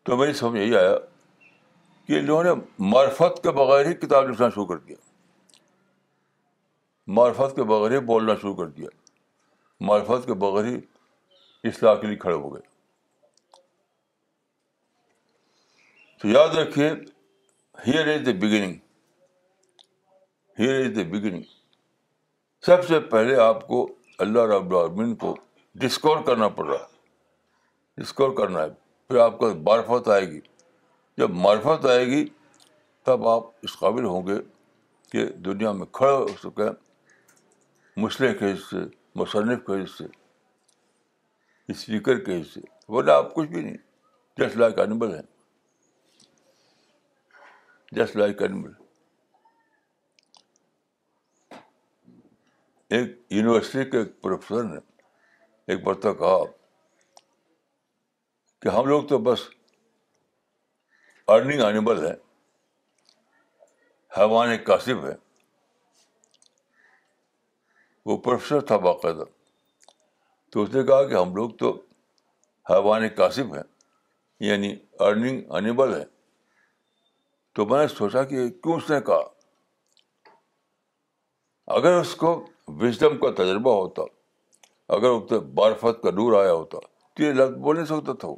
تو میری سمجھ یہی آیا کہ لوگوں نے معرفت کے بغیر ہی کتاب لکھنا شروع کر دیا معرفت کے بغیر ہی بولنا شروع کر دیا معرفت کے بغیر ہی اصلاح کے لیے کھڑے ہو گئے تو یاد رکھیے here is the beginning here is the beginning سب سے پہلے آپ کو اللہ رب العالمین کو ڈسکور کرنا پڑ رہا ہے ڈسکور کرنا ہے پھر آپ کو معرفت آئے گی جب معرفت آئے گی تب آپ اس قابل ہوں گے کہ دنیا میں کھڑے ہو سکیں مسلح کے حصے مصنف کے حصے اسپیکر کے حصے بولے آپ کچھ بھی نہیں جسٹ لائک اینیمل ہیں جسٹ لائک انیمل ایک یونیورسٹی کے ایک پروفیسر نے ایک برتن کہا کہ ہم لوگ تو بس ارننگ اینیمل ہیں حیوان کاسب ہے وہ پروفیسر تھا باقاعدہ تو اس نے کہا کہ ہم لوگ تو حیوان کاسب ہیں یعنی ارننگ انیبل ہے تو میں نے سوچا کہ کیوں اس نے کہا اگر اس کو وزڈم کا تجربہ ہوتا اگر اس بارفت کا نور آیا ہوتا تو یہ لفظ بول نہیں سکتا تھا وہ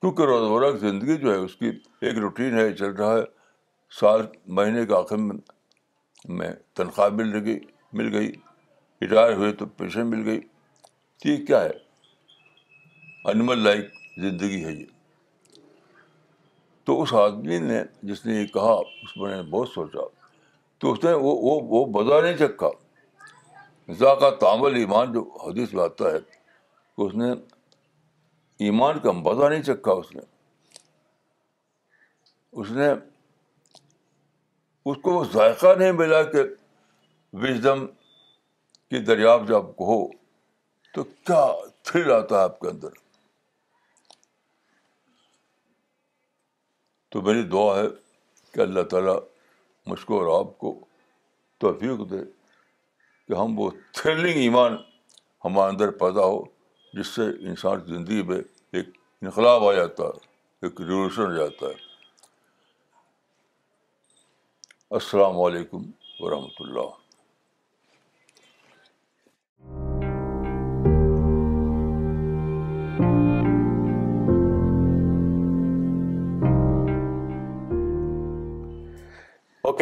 کیونکہ روزمرہ کی زندگی جو ہے اس کی ایک روٹین ہے چل رہا ہے سال مہینے کے آخر میں میں تنخواہ مل گئی مل گئی ریٹائر ہوئے تو پیشن مل گئی تو یہ کیا ہے انمل لائک زندگی ہے یہ تو اس آدمی نے جس نے یہ کہا اس میں نے بہت سوچا تو اس نے وہ وہ مزہ نہیں چکھا ذاکہ تامل ایمان جو حدیث میں آتا ہے اس نے ایمان کا مزہ نہیں چکھا اس نے اس نے اس کو وہ ذائقہ نہیں ملا کہ وزم کی دریافت جب ہو تو کیا تھر آتا ہے آپ کے اندر تو میری دعا ہے کہ اللہ تعالیٰ مجھ کو اور آپ کو توفیق دے کہ ہم وہ تھرلنگ ایمان ہمارے اندر پیدا ہو جس سے انسان کی زندگی میں ایک انقلاب آ جاتا ہے ایک ریولیوشن ہو جاتا ہے السلام علیکم ورحمۃ اللہ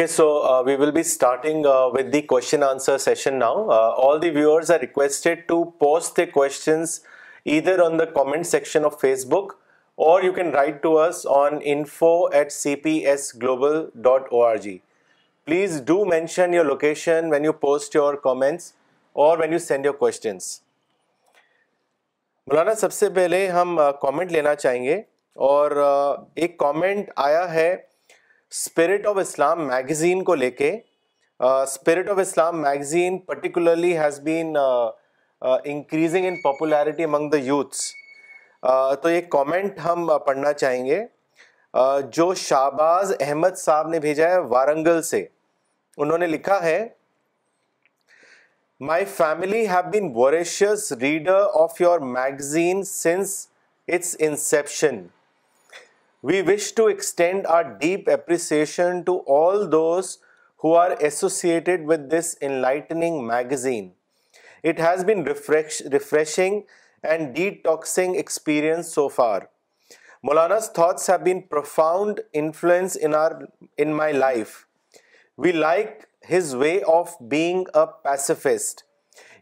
so we will be starting with the Q answer session now all the viewers are request to post the questions either on the comment section of Facebook or you can write to uh on info at C P S global dot O R G please do mention your location when you post your comments or when you send your questions Maulana سب سے پہلے ہم comment لینا چاہیں گے اور ایک comment آیا ہے اسپرٹ آف اسلام میگزین کو لے کے spirit of Islam magazine particularly has been increasing in popularity among the youths تو یہ کامنٹ ہم پڑھنا چاہیں گے جو شہباز احمد صاحب نے بھیجا ہے وارنگل سے انہوں نے لکھا ہے my family have been voracious reader of your magazine since its inception We wish to extend our deep appreciation to all those who are associated with this enlightening magazine. It has been refreshing and detoxing experience so far. Maulana's thoughts have been profound influence in my life. We like his way of being a pacifist.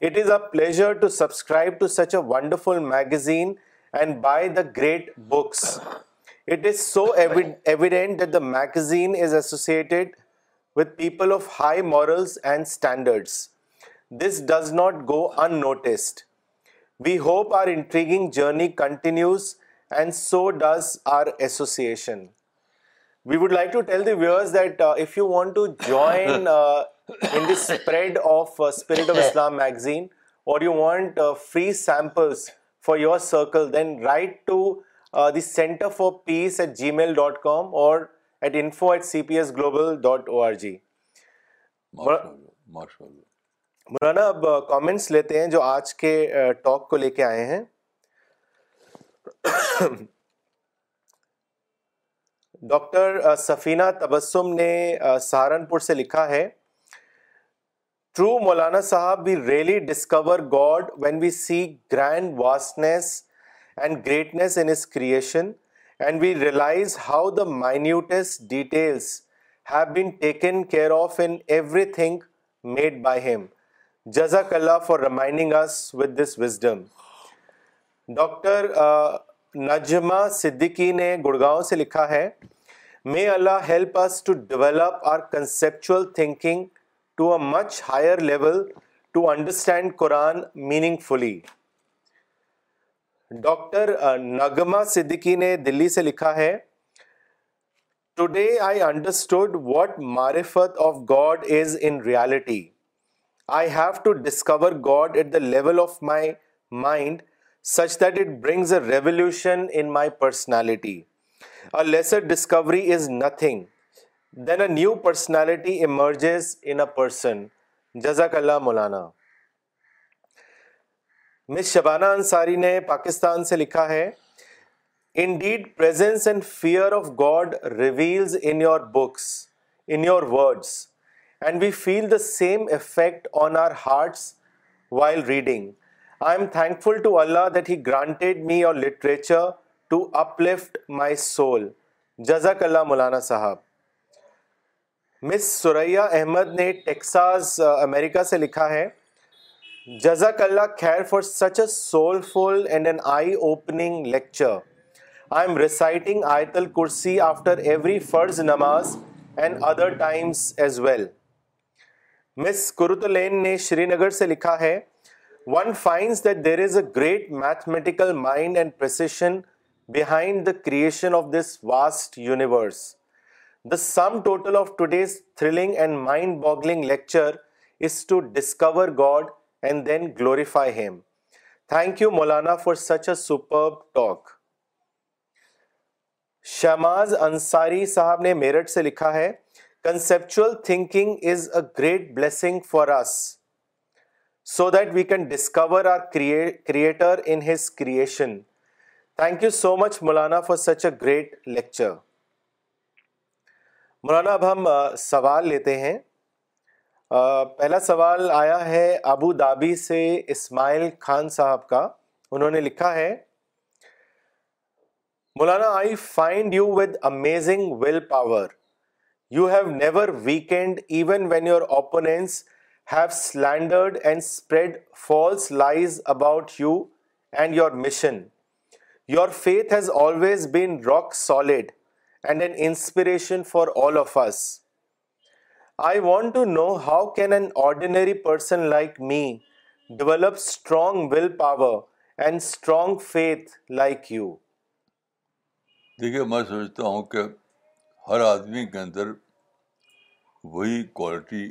It is a pleasure to subscribe to such a wonderful magazine and buy the great books. It is so evident that the magazine is associated with people of high morals and standards. This does not go unnoticed. We hope our intriguing journey continues, and so does our association. We would like to tell the viewers that uh, if you want to join uh, in the spread of uh, Spirit of Islam magazine, or you want free samples for your circle, then write to the centre for peace at Gmail dot com or at info at C P S global dot O R G Maulana اب comments لیتے ہیں جو آج کے talk کو لے کے آئے ہیں ڈاکٹر سفینہ تبسم نے سہارنپور سے لکھا ہے ٹرو مولانا صاحب بھی really discover God when we see grand vastness and greatness in his creation and we realize how the minutest details here of in everything made by him جزاک اللہ for reminding doctor Najma Siddiqui نے گڑگاؤں سے لکھا ہے may Allah help us to develop our conceptual thinking higher level understand Quran meaning fully doctor Nigma Siddiqui نے دلی سے لکھا ہے today I I understood what of God God is in reality have to discover at the level of my mind such that it brings a revolution in my personality a lesser discovery is nothing then a new personality emerges in a person جزاک اللہ مولانا مس شبانہ انصاری نے پاکستان سے لکھا ہے indeed presence and fear of God reveals in your books in your words and we feel the same effect on our hearts while reading I am thankful to Allah that he granted me your literature to uplift my soul جزاک اللہ مولانا صاحب مس سریا احمد نے Texas امریکہ سے لکھا ہے جزاک اللہ خیر for such a soulful and an eye eye opening lecture I'm reciting آیت الکرسی آفٹر ایوری فرض نماز and other times as well مس نے شری نگر سے لکھا ہے one finds that there is a great mathematical mind and precision behind the creation of this vast universe the sum total of today's thrilling and mind boggling lecture is to discover God and then glorify him thank you Maulana for such a superb talk Shahmaz Ansari sahib نے میرٹھ سے لکھا ہے conceptual thinking is a great blessing for us so that we can discover our creator in his creation thank you so much Maulana for such a great lecture Maulana اب ہم سوال لیتے ہیں پہلا سوال آیا ہے ابو دھابی سے اسماعیل خان صاحب کا انہوں نے لکھا ہے Maulana I find you with amazing will power you have never weakened even when your opponents have slandered and spread false lies about you and your mission your faith has always been rock solid and an inspiration for all of us I want to know how can an ordinary person like me develop strong will power and strong faith like you دیکھیے میں سمجھتا ہوں کہ ہر آدمی کے اندر وہی quality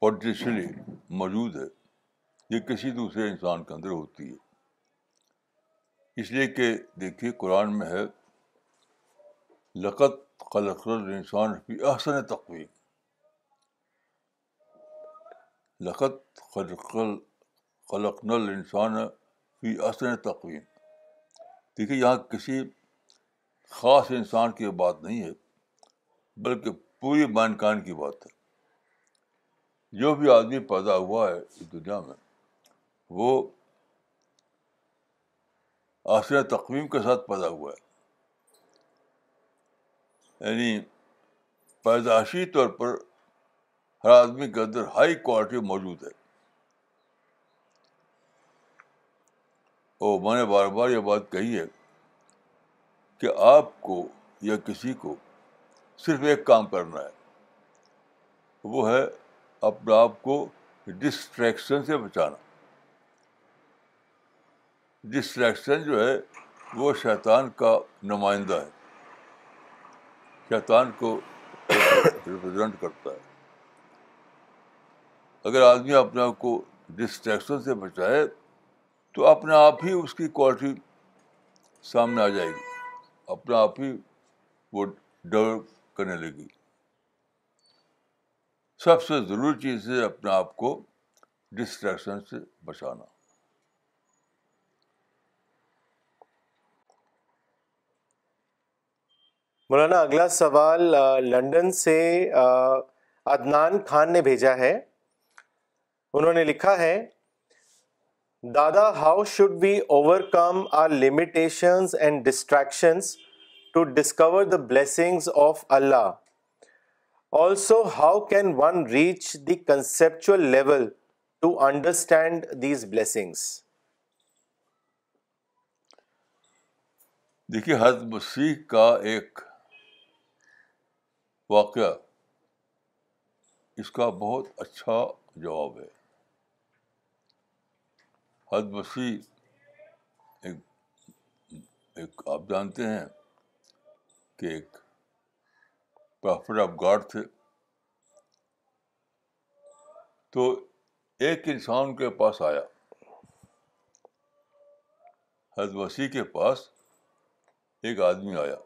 potentially موجود ہے یہ کسی دوسرے انسان کے اندر ہوتی ہے اس لیے کہ دیکھیے قرآن میں ہے لقت خلق الانسان فی احسن تقویم لقت خلق خلق نل انسان فی احسن تقویم دیکھیے یہاں کسی خاص انسان کی بات نہیں ہے بلکہ پوری بانکان کی بات ہے جو بھی آدمی پیدا ہوا ہے اس دنیا میں وہ آسر تقویم کے ساتھ پیدا ہوا ہے یعنی پیدائشی طور پر ہر آدمی کے اندر ہائی کوالٹی موجود ہے اور میں نے بار بار یہ بات کہی ہے کہ آپ کو یا کسی کو صرف ایک کام کرنا ہے وہ ہے اپنے آپ کو ڈسٹریکشن سے بچانا ڈسٹریکشن جو ہے وہ شیطان کا نمائندہ ہے شیطان کو ریپرزینٹ کرتا ہے اگر آدمی اپنے آپ کو ڈسٹریکشن سے بچائے تو اپنے آپ ہی اس کی کوالٹی سامنے آ جائے گی اپنے آپ ہی وہ ڈیولپ کرنے لگی سب سے ضروری چیز ہے اپنے آپ کو ڈسٹریکشن سے بچانا مولانا اگلا سوال لنڈن سے عدنان خان نے بھیجا ہے انہوں نے لکھا ہے دادا how should be overcome our limitations and distractions to discover the blessings of Allah also how can one reach the conceptual level to understand these blessings دیکھیے حضرت مسیح کا ایک واقعہ اس کا بہت اچھا جواب ہے حد بسی ایک آپ جانتے ہیں کہ ایک پرافٹ آف گاڈ تھے تو ایک انسان کے پاس آیا حد وسیع کے پاس ایک آدمی آیا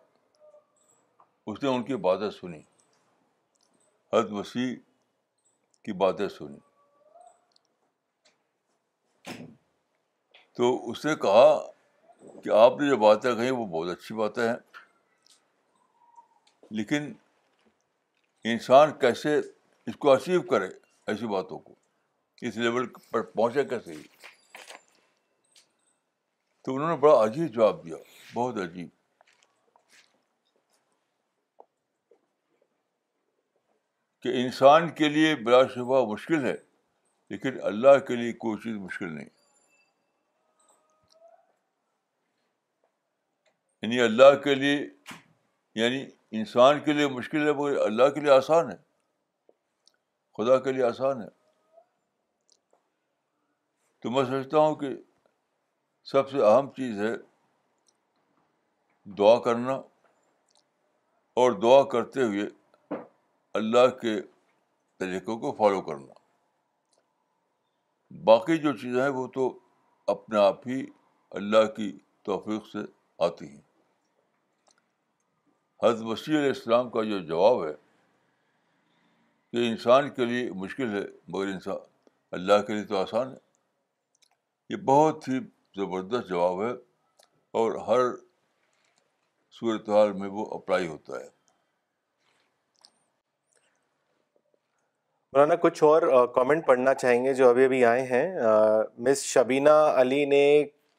اس نے ان کی باتیں سنی حد وسیع کی باتیں سنی تو اس نے کہا کہ آپ نے جو باتیں کہیں وہ بہت اچھی باتیں ہیں لیکن انسان کیسے اس کو اچیو کرے ایسی باتوں کو اس لیول پر پہنچے کیسے ہی تو انہوں نے بڑا عجیب جواب دیا بہت عجیب کہ انسان کے لیے بلا شبہ مشکل ہے لیکن اللہ کے لیے کوئی چیز مشکل نہیں یعنی اللہ کے لیے یعنی انسان کے لیے مشکل ہے مگر اللہ کے لیے آسان ہے خدا کے لیے آسان ہے تو میں سمجھتا ہوں کہ سب سے اہم چیز ہے دعا کرنا اور دعا کرتے ہوئے اللہ کے طریقوں کو فالو کرنا باقی جو چیزیں ہیں وہ تو اپنے آپ ہی اللہ کی توفیق سے آتی ہیں حضرت وسیع علیہ السلام کا جو جواب ہے کہ انسان کے لیے مشکل ہے مگر انسان اللہ کے لیے تو آسان ہے یہ بہت ہی زبردست جواب ہے اور ہر صورتحال میں وہ اپلائی ہوتا ہے مولانا کچھ اور کامنٹ پڑھنا چاہیں گے جو ابھی ابھی آئے ہیں مس شبینہ علی نے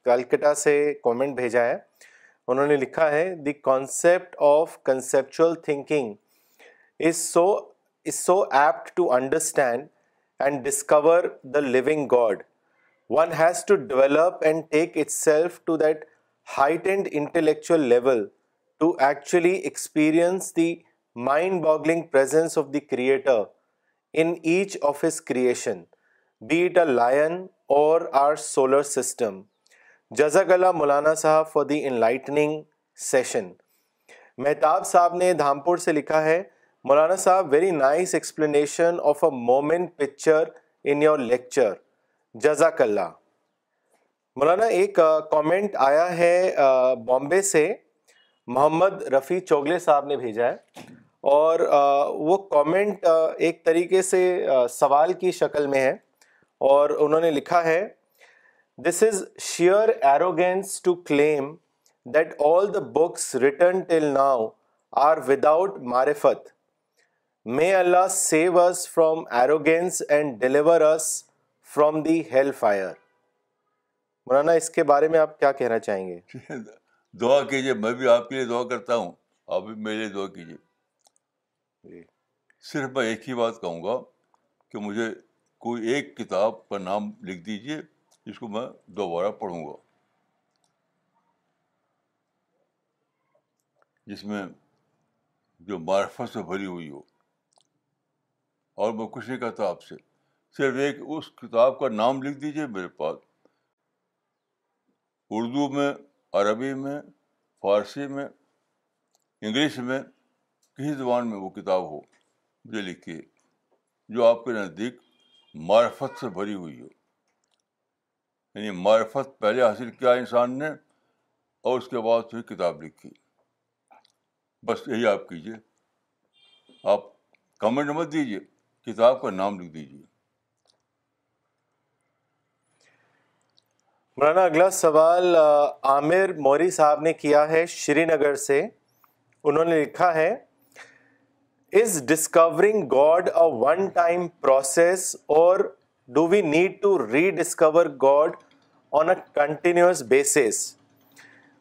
کلکٹا سے کامنٹ بھیجا ہے انہوں نے لکھا ہے the concept of conceptual thinking is so is so apt to understand and discover the living God one has to develop and take itself to that height and intellectual level to actually experience the mind boggling presence of the creator in each of his creation be it a line اور جزاک اللہ مولانا صاحب for the in session Mahtab صاحب نے دھامپور سے لکھا ہے Maulana sahib very nice explanation of a moment picture in your lecture جزاک اللہ مولانا ایک کامنٹ آیا ہے بامبے سے محمد رفیع چوگلے صاحب نے بھیجا ہے اور وہ کومنٹ ایک طریقے سے سوال کی شکل میں ہے اور انہوں نے لکھا ہے this is sheer arrogance to claim that all the books written till now are without marifat may Allah save us from arrogance and deliver us from the hell fire Maulana اس کے بارے میں آپ کیا کہنا چاہیں گے دعا کیجیے میں بھی آپ کے لیے دعا کرتا ہوں آپ بھی میرے لیے دعا کیجیے جی۔ صرف میں ایک ہی بات کہوں گا کہ مجھے کوئی ایک کتاب کا نام لکھ دیجیے جس کو میں دوبارہ پڑھوں گا جس میں جو معرفت سے بھری ہوئی ہو اور میں کچھ نہیں کہتا آپ سے صرف ایک اس کتاب کا نام لکھ دیجیے میرے پاس اردو میں عربی میں فارسی میں انگلش میں کسی زبان میں وہ کتاب ہو مجھے لکھیے جو آپ کے نزدیک معرفت سے بھری ہوئی ہو یعنی معرفت پہلے حاصل کیا انسان نے اور اس کے بعد پھر کتاب لکھی بس یہی آپ کیجیے آپ کمنٹ مت دیجیے کتاب کا نام لکھ دیجیے مولانا اگلا سوال عامر موری صاحب نے کیا ہے شری نگر سے انہوں نے لکھا ہے Is discovering God a one-time process, or do we need to rediscover God on a continuous basis?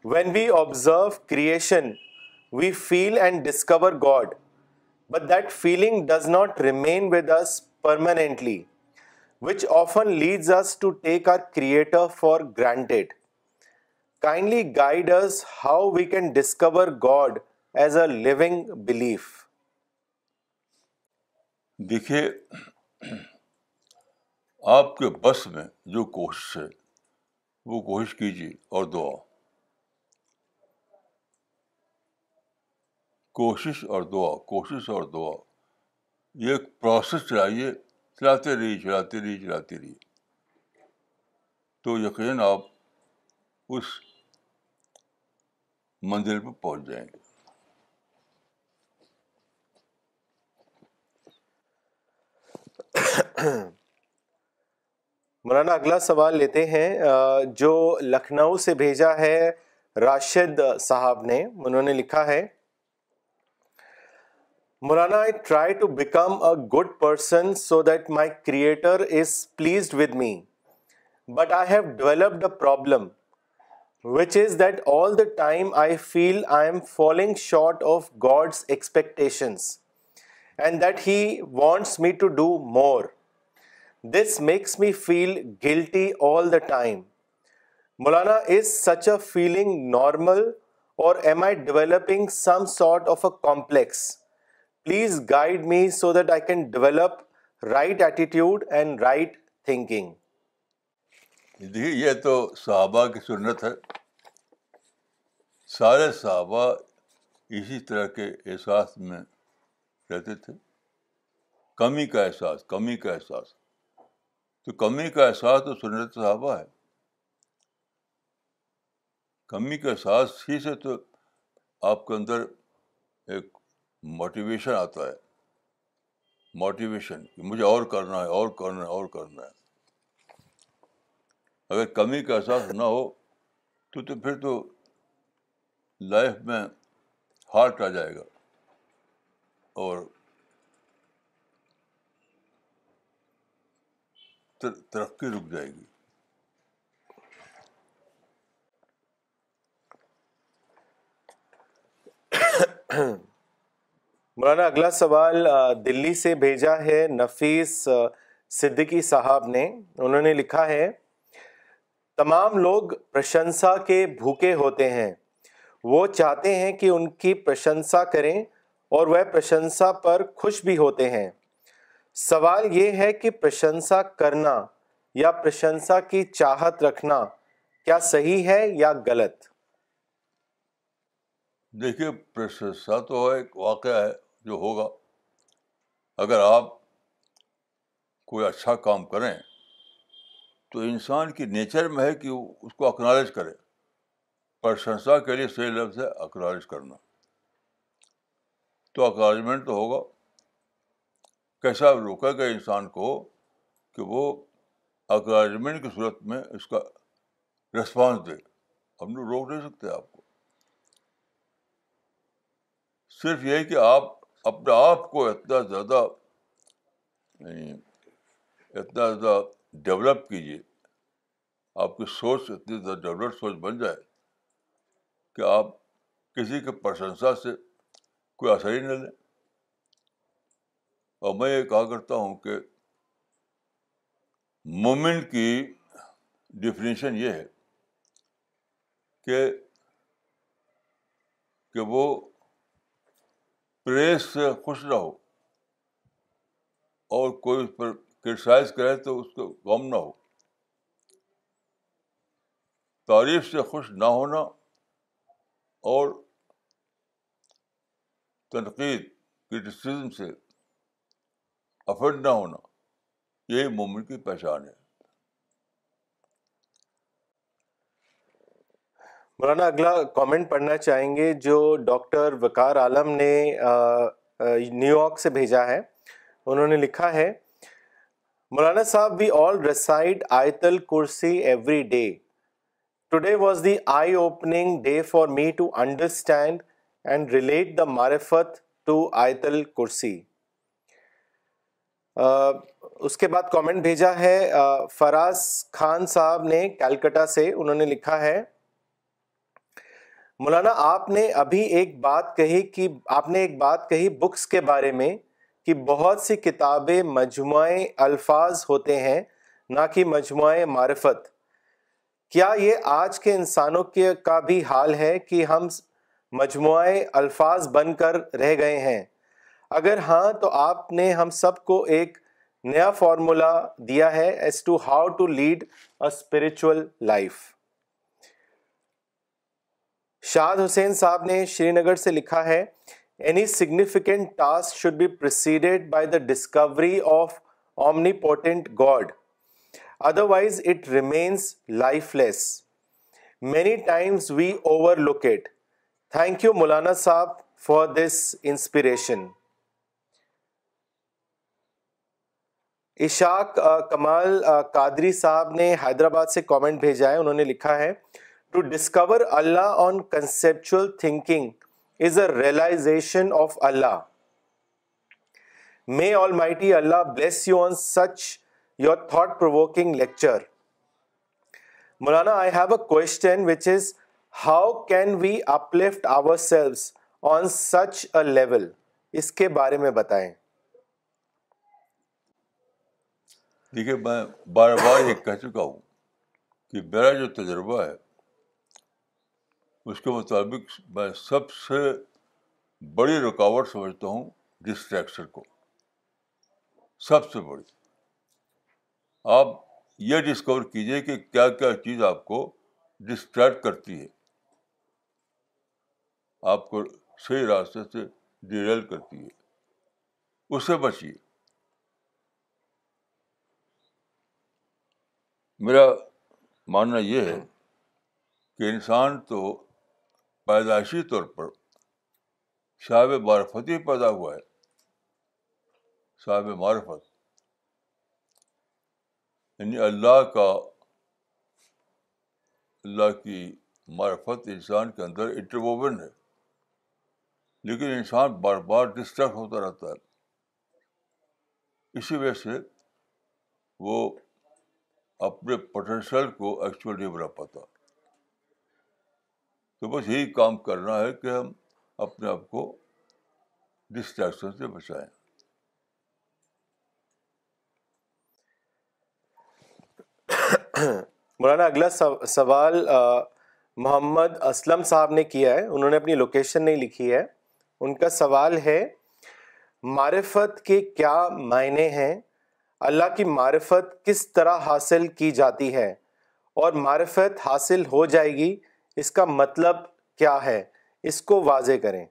When we observe creation, we feel and discover God, but that feeling does not remain with us permanently, which often leads us to take our Creator for granted. Kindly guide us how we can discover God as a living belief. دیکھیے آپ کے بس میں جو کوشش ہے وہ کوشش کیجیے اور دعا کوشش اور دعا کوشش اور دعا یہ ایک پروسیس چلائیے چلاتے رہیے چلاتے رہیے چلاتے رہیے تو یقیناً آپ اس منزل پہ پہنچ جائیں گے مولانا اگلا سوال لیتے ہیں جو لکھنؤ سے بھیجا ہے راشد صاحب نے انہوں نے لکھا ہے Maulana I try to become a good person so that my creator is pleased with me but I have developed a problem which is that all the time I feel I am following short of God's expectations and that he wants me to do more this makes me feel guilty all the time Maulana is such a feeling normal or am I I developing some sort of a complex please guide me so that can develop right attitude and right thinking دیکھیے یہ تو صحابہ کی سنت ہے سارے صحابہ اسی طرح کے احساس میں رہتے تھے کمی کا احساس کمی کا احساس تو کمی کا احساس تو سنت صحابہ ہے کمی کا احساس ہی سے تو آپ کے اندر ایک موٹیویشن آتا ہے موٹیویشن کہ مجھے اور کرنا ہے اور کرنا ہے اور کرنا ہے اگر کمی کا احساس نہ ہو تو تو پھر تو لائف میں ہارٹ آ جائے گا اور ترقی رک جائے گی مولانا اگلا سوال دلی سے بھیجا ہے نفیس صدیقی صاحب نے انہوں نے لکھا ہے تمام لوگ پرشنسا کے بھوکے ہوتے ہیں وہ چاہتے ہیں کہ ان کی پرشنسا کریں اور وہ پرشنسا پر خوش بھی ہوتے ہیں سوال یہ ہے کہ پرشنسا کرنا یا پرشنسا کی چاہت رکھنا کیا صحیح ہے یا غلط دیکھیے پرشنسا تو ایک واقعہ ہے جو ہوگا اگر آپ کوئی اچھا کام کریں تو انسان کی نیچر میں ہے کہ اس کو اکنالج کرے پرشنسا کے لیے صحیح لفظ ہے اکنالج کرنا تو اکنالجمنٹ تو ہوگا کیسا روکے گا انسان کو کہ وہ اکریمنٹ کی صورت میں اس کا رسپانس دے ہم لوگ روک نہیں سکتے آپ کو صرف یہ کہ آپ اپنے آپ کو اتنا زیادہ یعنی اتنا زیادہ ڈیولپ کیجیے آپ کی سوچ اتنی زیادہ ڈیولپ سوچ بن جائے کہ آپ کسی کے پرشنسا سے کوئی اثر ہی نہ لیں اور میں یہ کہا کرتا ہوں کہ مومنٹ کی ڈیفینیشن یہ ہے کہ کہ وہ پریس سے خوش نہ ہو اور کوئی اس پر کرٹیسائز کرے تو اس کو غم نہ ہو تعریف سے خوش نہ ہونا اور تنقید کرٹیسزم سے نہ ہونا یہی مومن کی پہچان ہے مولانا اگلا کامنٹ پڑھنا چاہیں گے جو ڈاکٹر وکار عالم نے نیو یارک سے بھیجا ہے انہوں نے لکھا ہے مولانا صاحب we all recited Ayat al-Kursi Kursi every day today was the eye opening day for me to understand and relate the marifat to Ayat الکرسی کرسی اس کے بعد کامنٹ بھیجا ہے فراز خان صاحب نے کیلکٹا سے انہوں نے لکھا ہے مولانا آپ نے ابھی ایک بات کہی کہ آپ نے ایک بات کہی بکس کے بارے میں کہ بہت سی کتابیں مجموعے الفاظ ہوتے ہیں نہ کہ مجموعے معرفت کیا یہ آج کے انسانوں کے کا بھی حال ہے کہ ہم مجموعے الفاظ بن کر رہ گئے ہیں اگر ہاں تو آپ نے ہم سب کو ایک نیا فارمولا دیا ہے as to to how lead spiritual life Shad Hussain صاحب نے شری نگر سے لکھا ہے any significant task should be preceded by the discovery of omnipotent God otherwise it remains lifeless many times we over locate thank you Maulana صاحب for this inspiration Ishaq Kamal Qadri صاحب نے حیدرآباد سے comment بھیجا ہے انہوں نے لکھا ہے to discover Allah on conceptual thinking is a realization of Allah may almighty Allah bless you on such your thought provoking lecture Maulana I have a question which is how can we uplift ourselves on such a level اس کے بارے میں بتائیں دیکھیے میں بار بار یہ کہہ چکا ہوں کہ میرا جو تجربہ ہے اس کے مطابق میں سب سے بڑی رکاوٹ سمجھتا ہوں ڈسٹریکشن کو سب سے بڑی آپ یہ ڈسکور کیجیے کہ کیا کیا چیز آپ کو ڈسٹریکٹ کرتی ہے آپ کو صحیح راستے سے ڈیریل کرتی ہے اس سے بچیے میرا ماننا یہ ہے کہ انسان تو پیدائشی طور پر شاب معرفت ہی پیدا ہوا ہے شاب معرفت یعنی اللہ کا اللہ کی معرفت انسان کے اندر انٹروبن ہے لیکن انسان بار بار ڈسٹرب ہوتا رہتا ہے اسی وجہ سے وہ اپنے پوٹینشیل کو ایکچوئل نہیں بنا پاتا تو بس یہی کام کرنا ہے کہ ہم اپنے آپ کو ڈسٹریکشن سے بچائیں مولانا اگلا سوال محمد اسلم صاحب نے کیا ہے انہوں نے اپنی لوکیشن نہیں لکھی ہے ان کا سوال ہے معرفت کے کیا معنی ہیں اللہ کی معرفت کس طرح حاصل کی جاتی ہے اور معرفت حاصل ہو جائے گی اس کا مطلب کیا ہے اس کو واضح کریں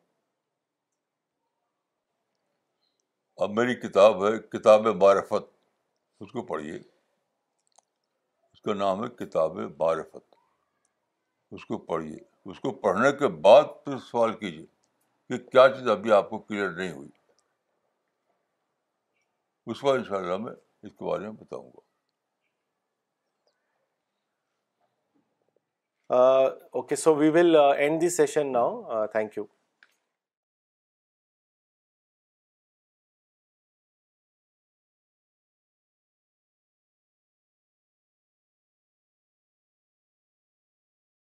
اب میری کتاب ہے کتاب معرفت اس کو پڑھیے اس کا نام ہے کتاب معرفت اس کو پڑھیے اس کو پڑھنے کے بعد پھر سوال کیجیے کہ کیا چیز ابھی آپ کو کلیئر نہیں ہوئی اس کو ان شاء اللہ میں اس کے بارے میں بتاؤں گا okay so we will end the session now thank you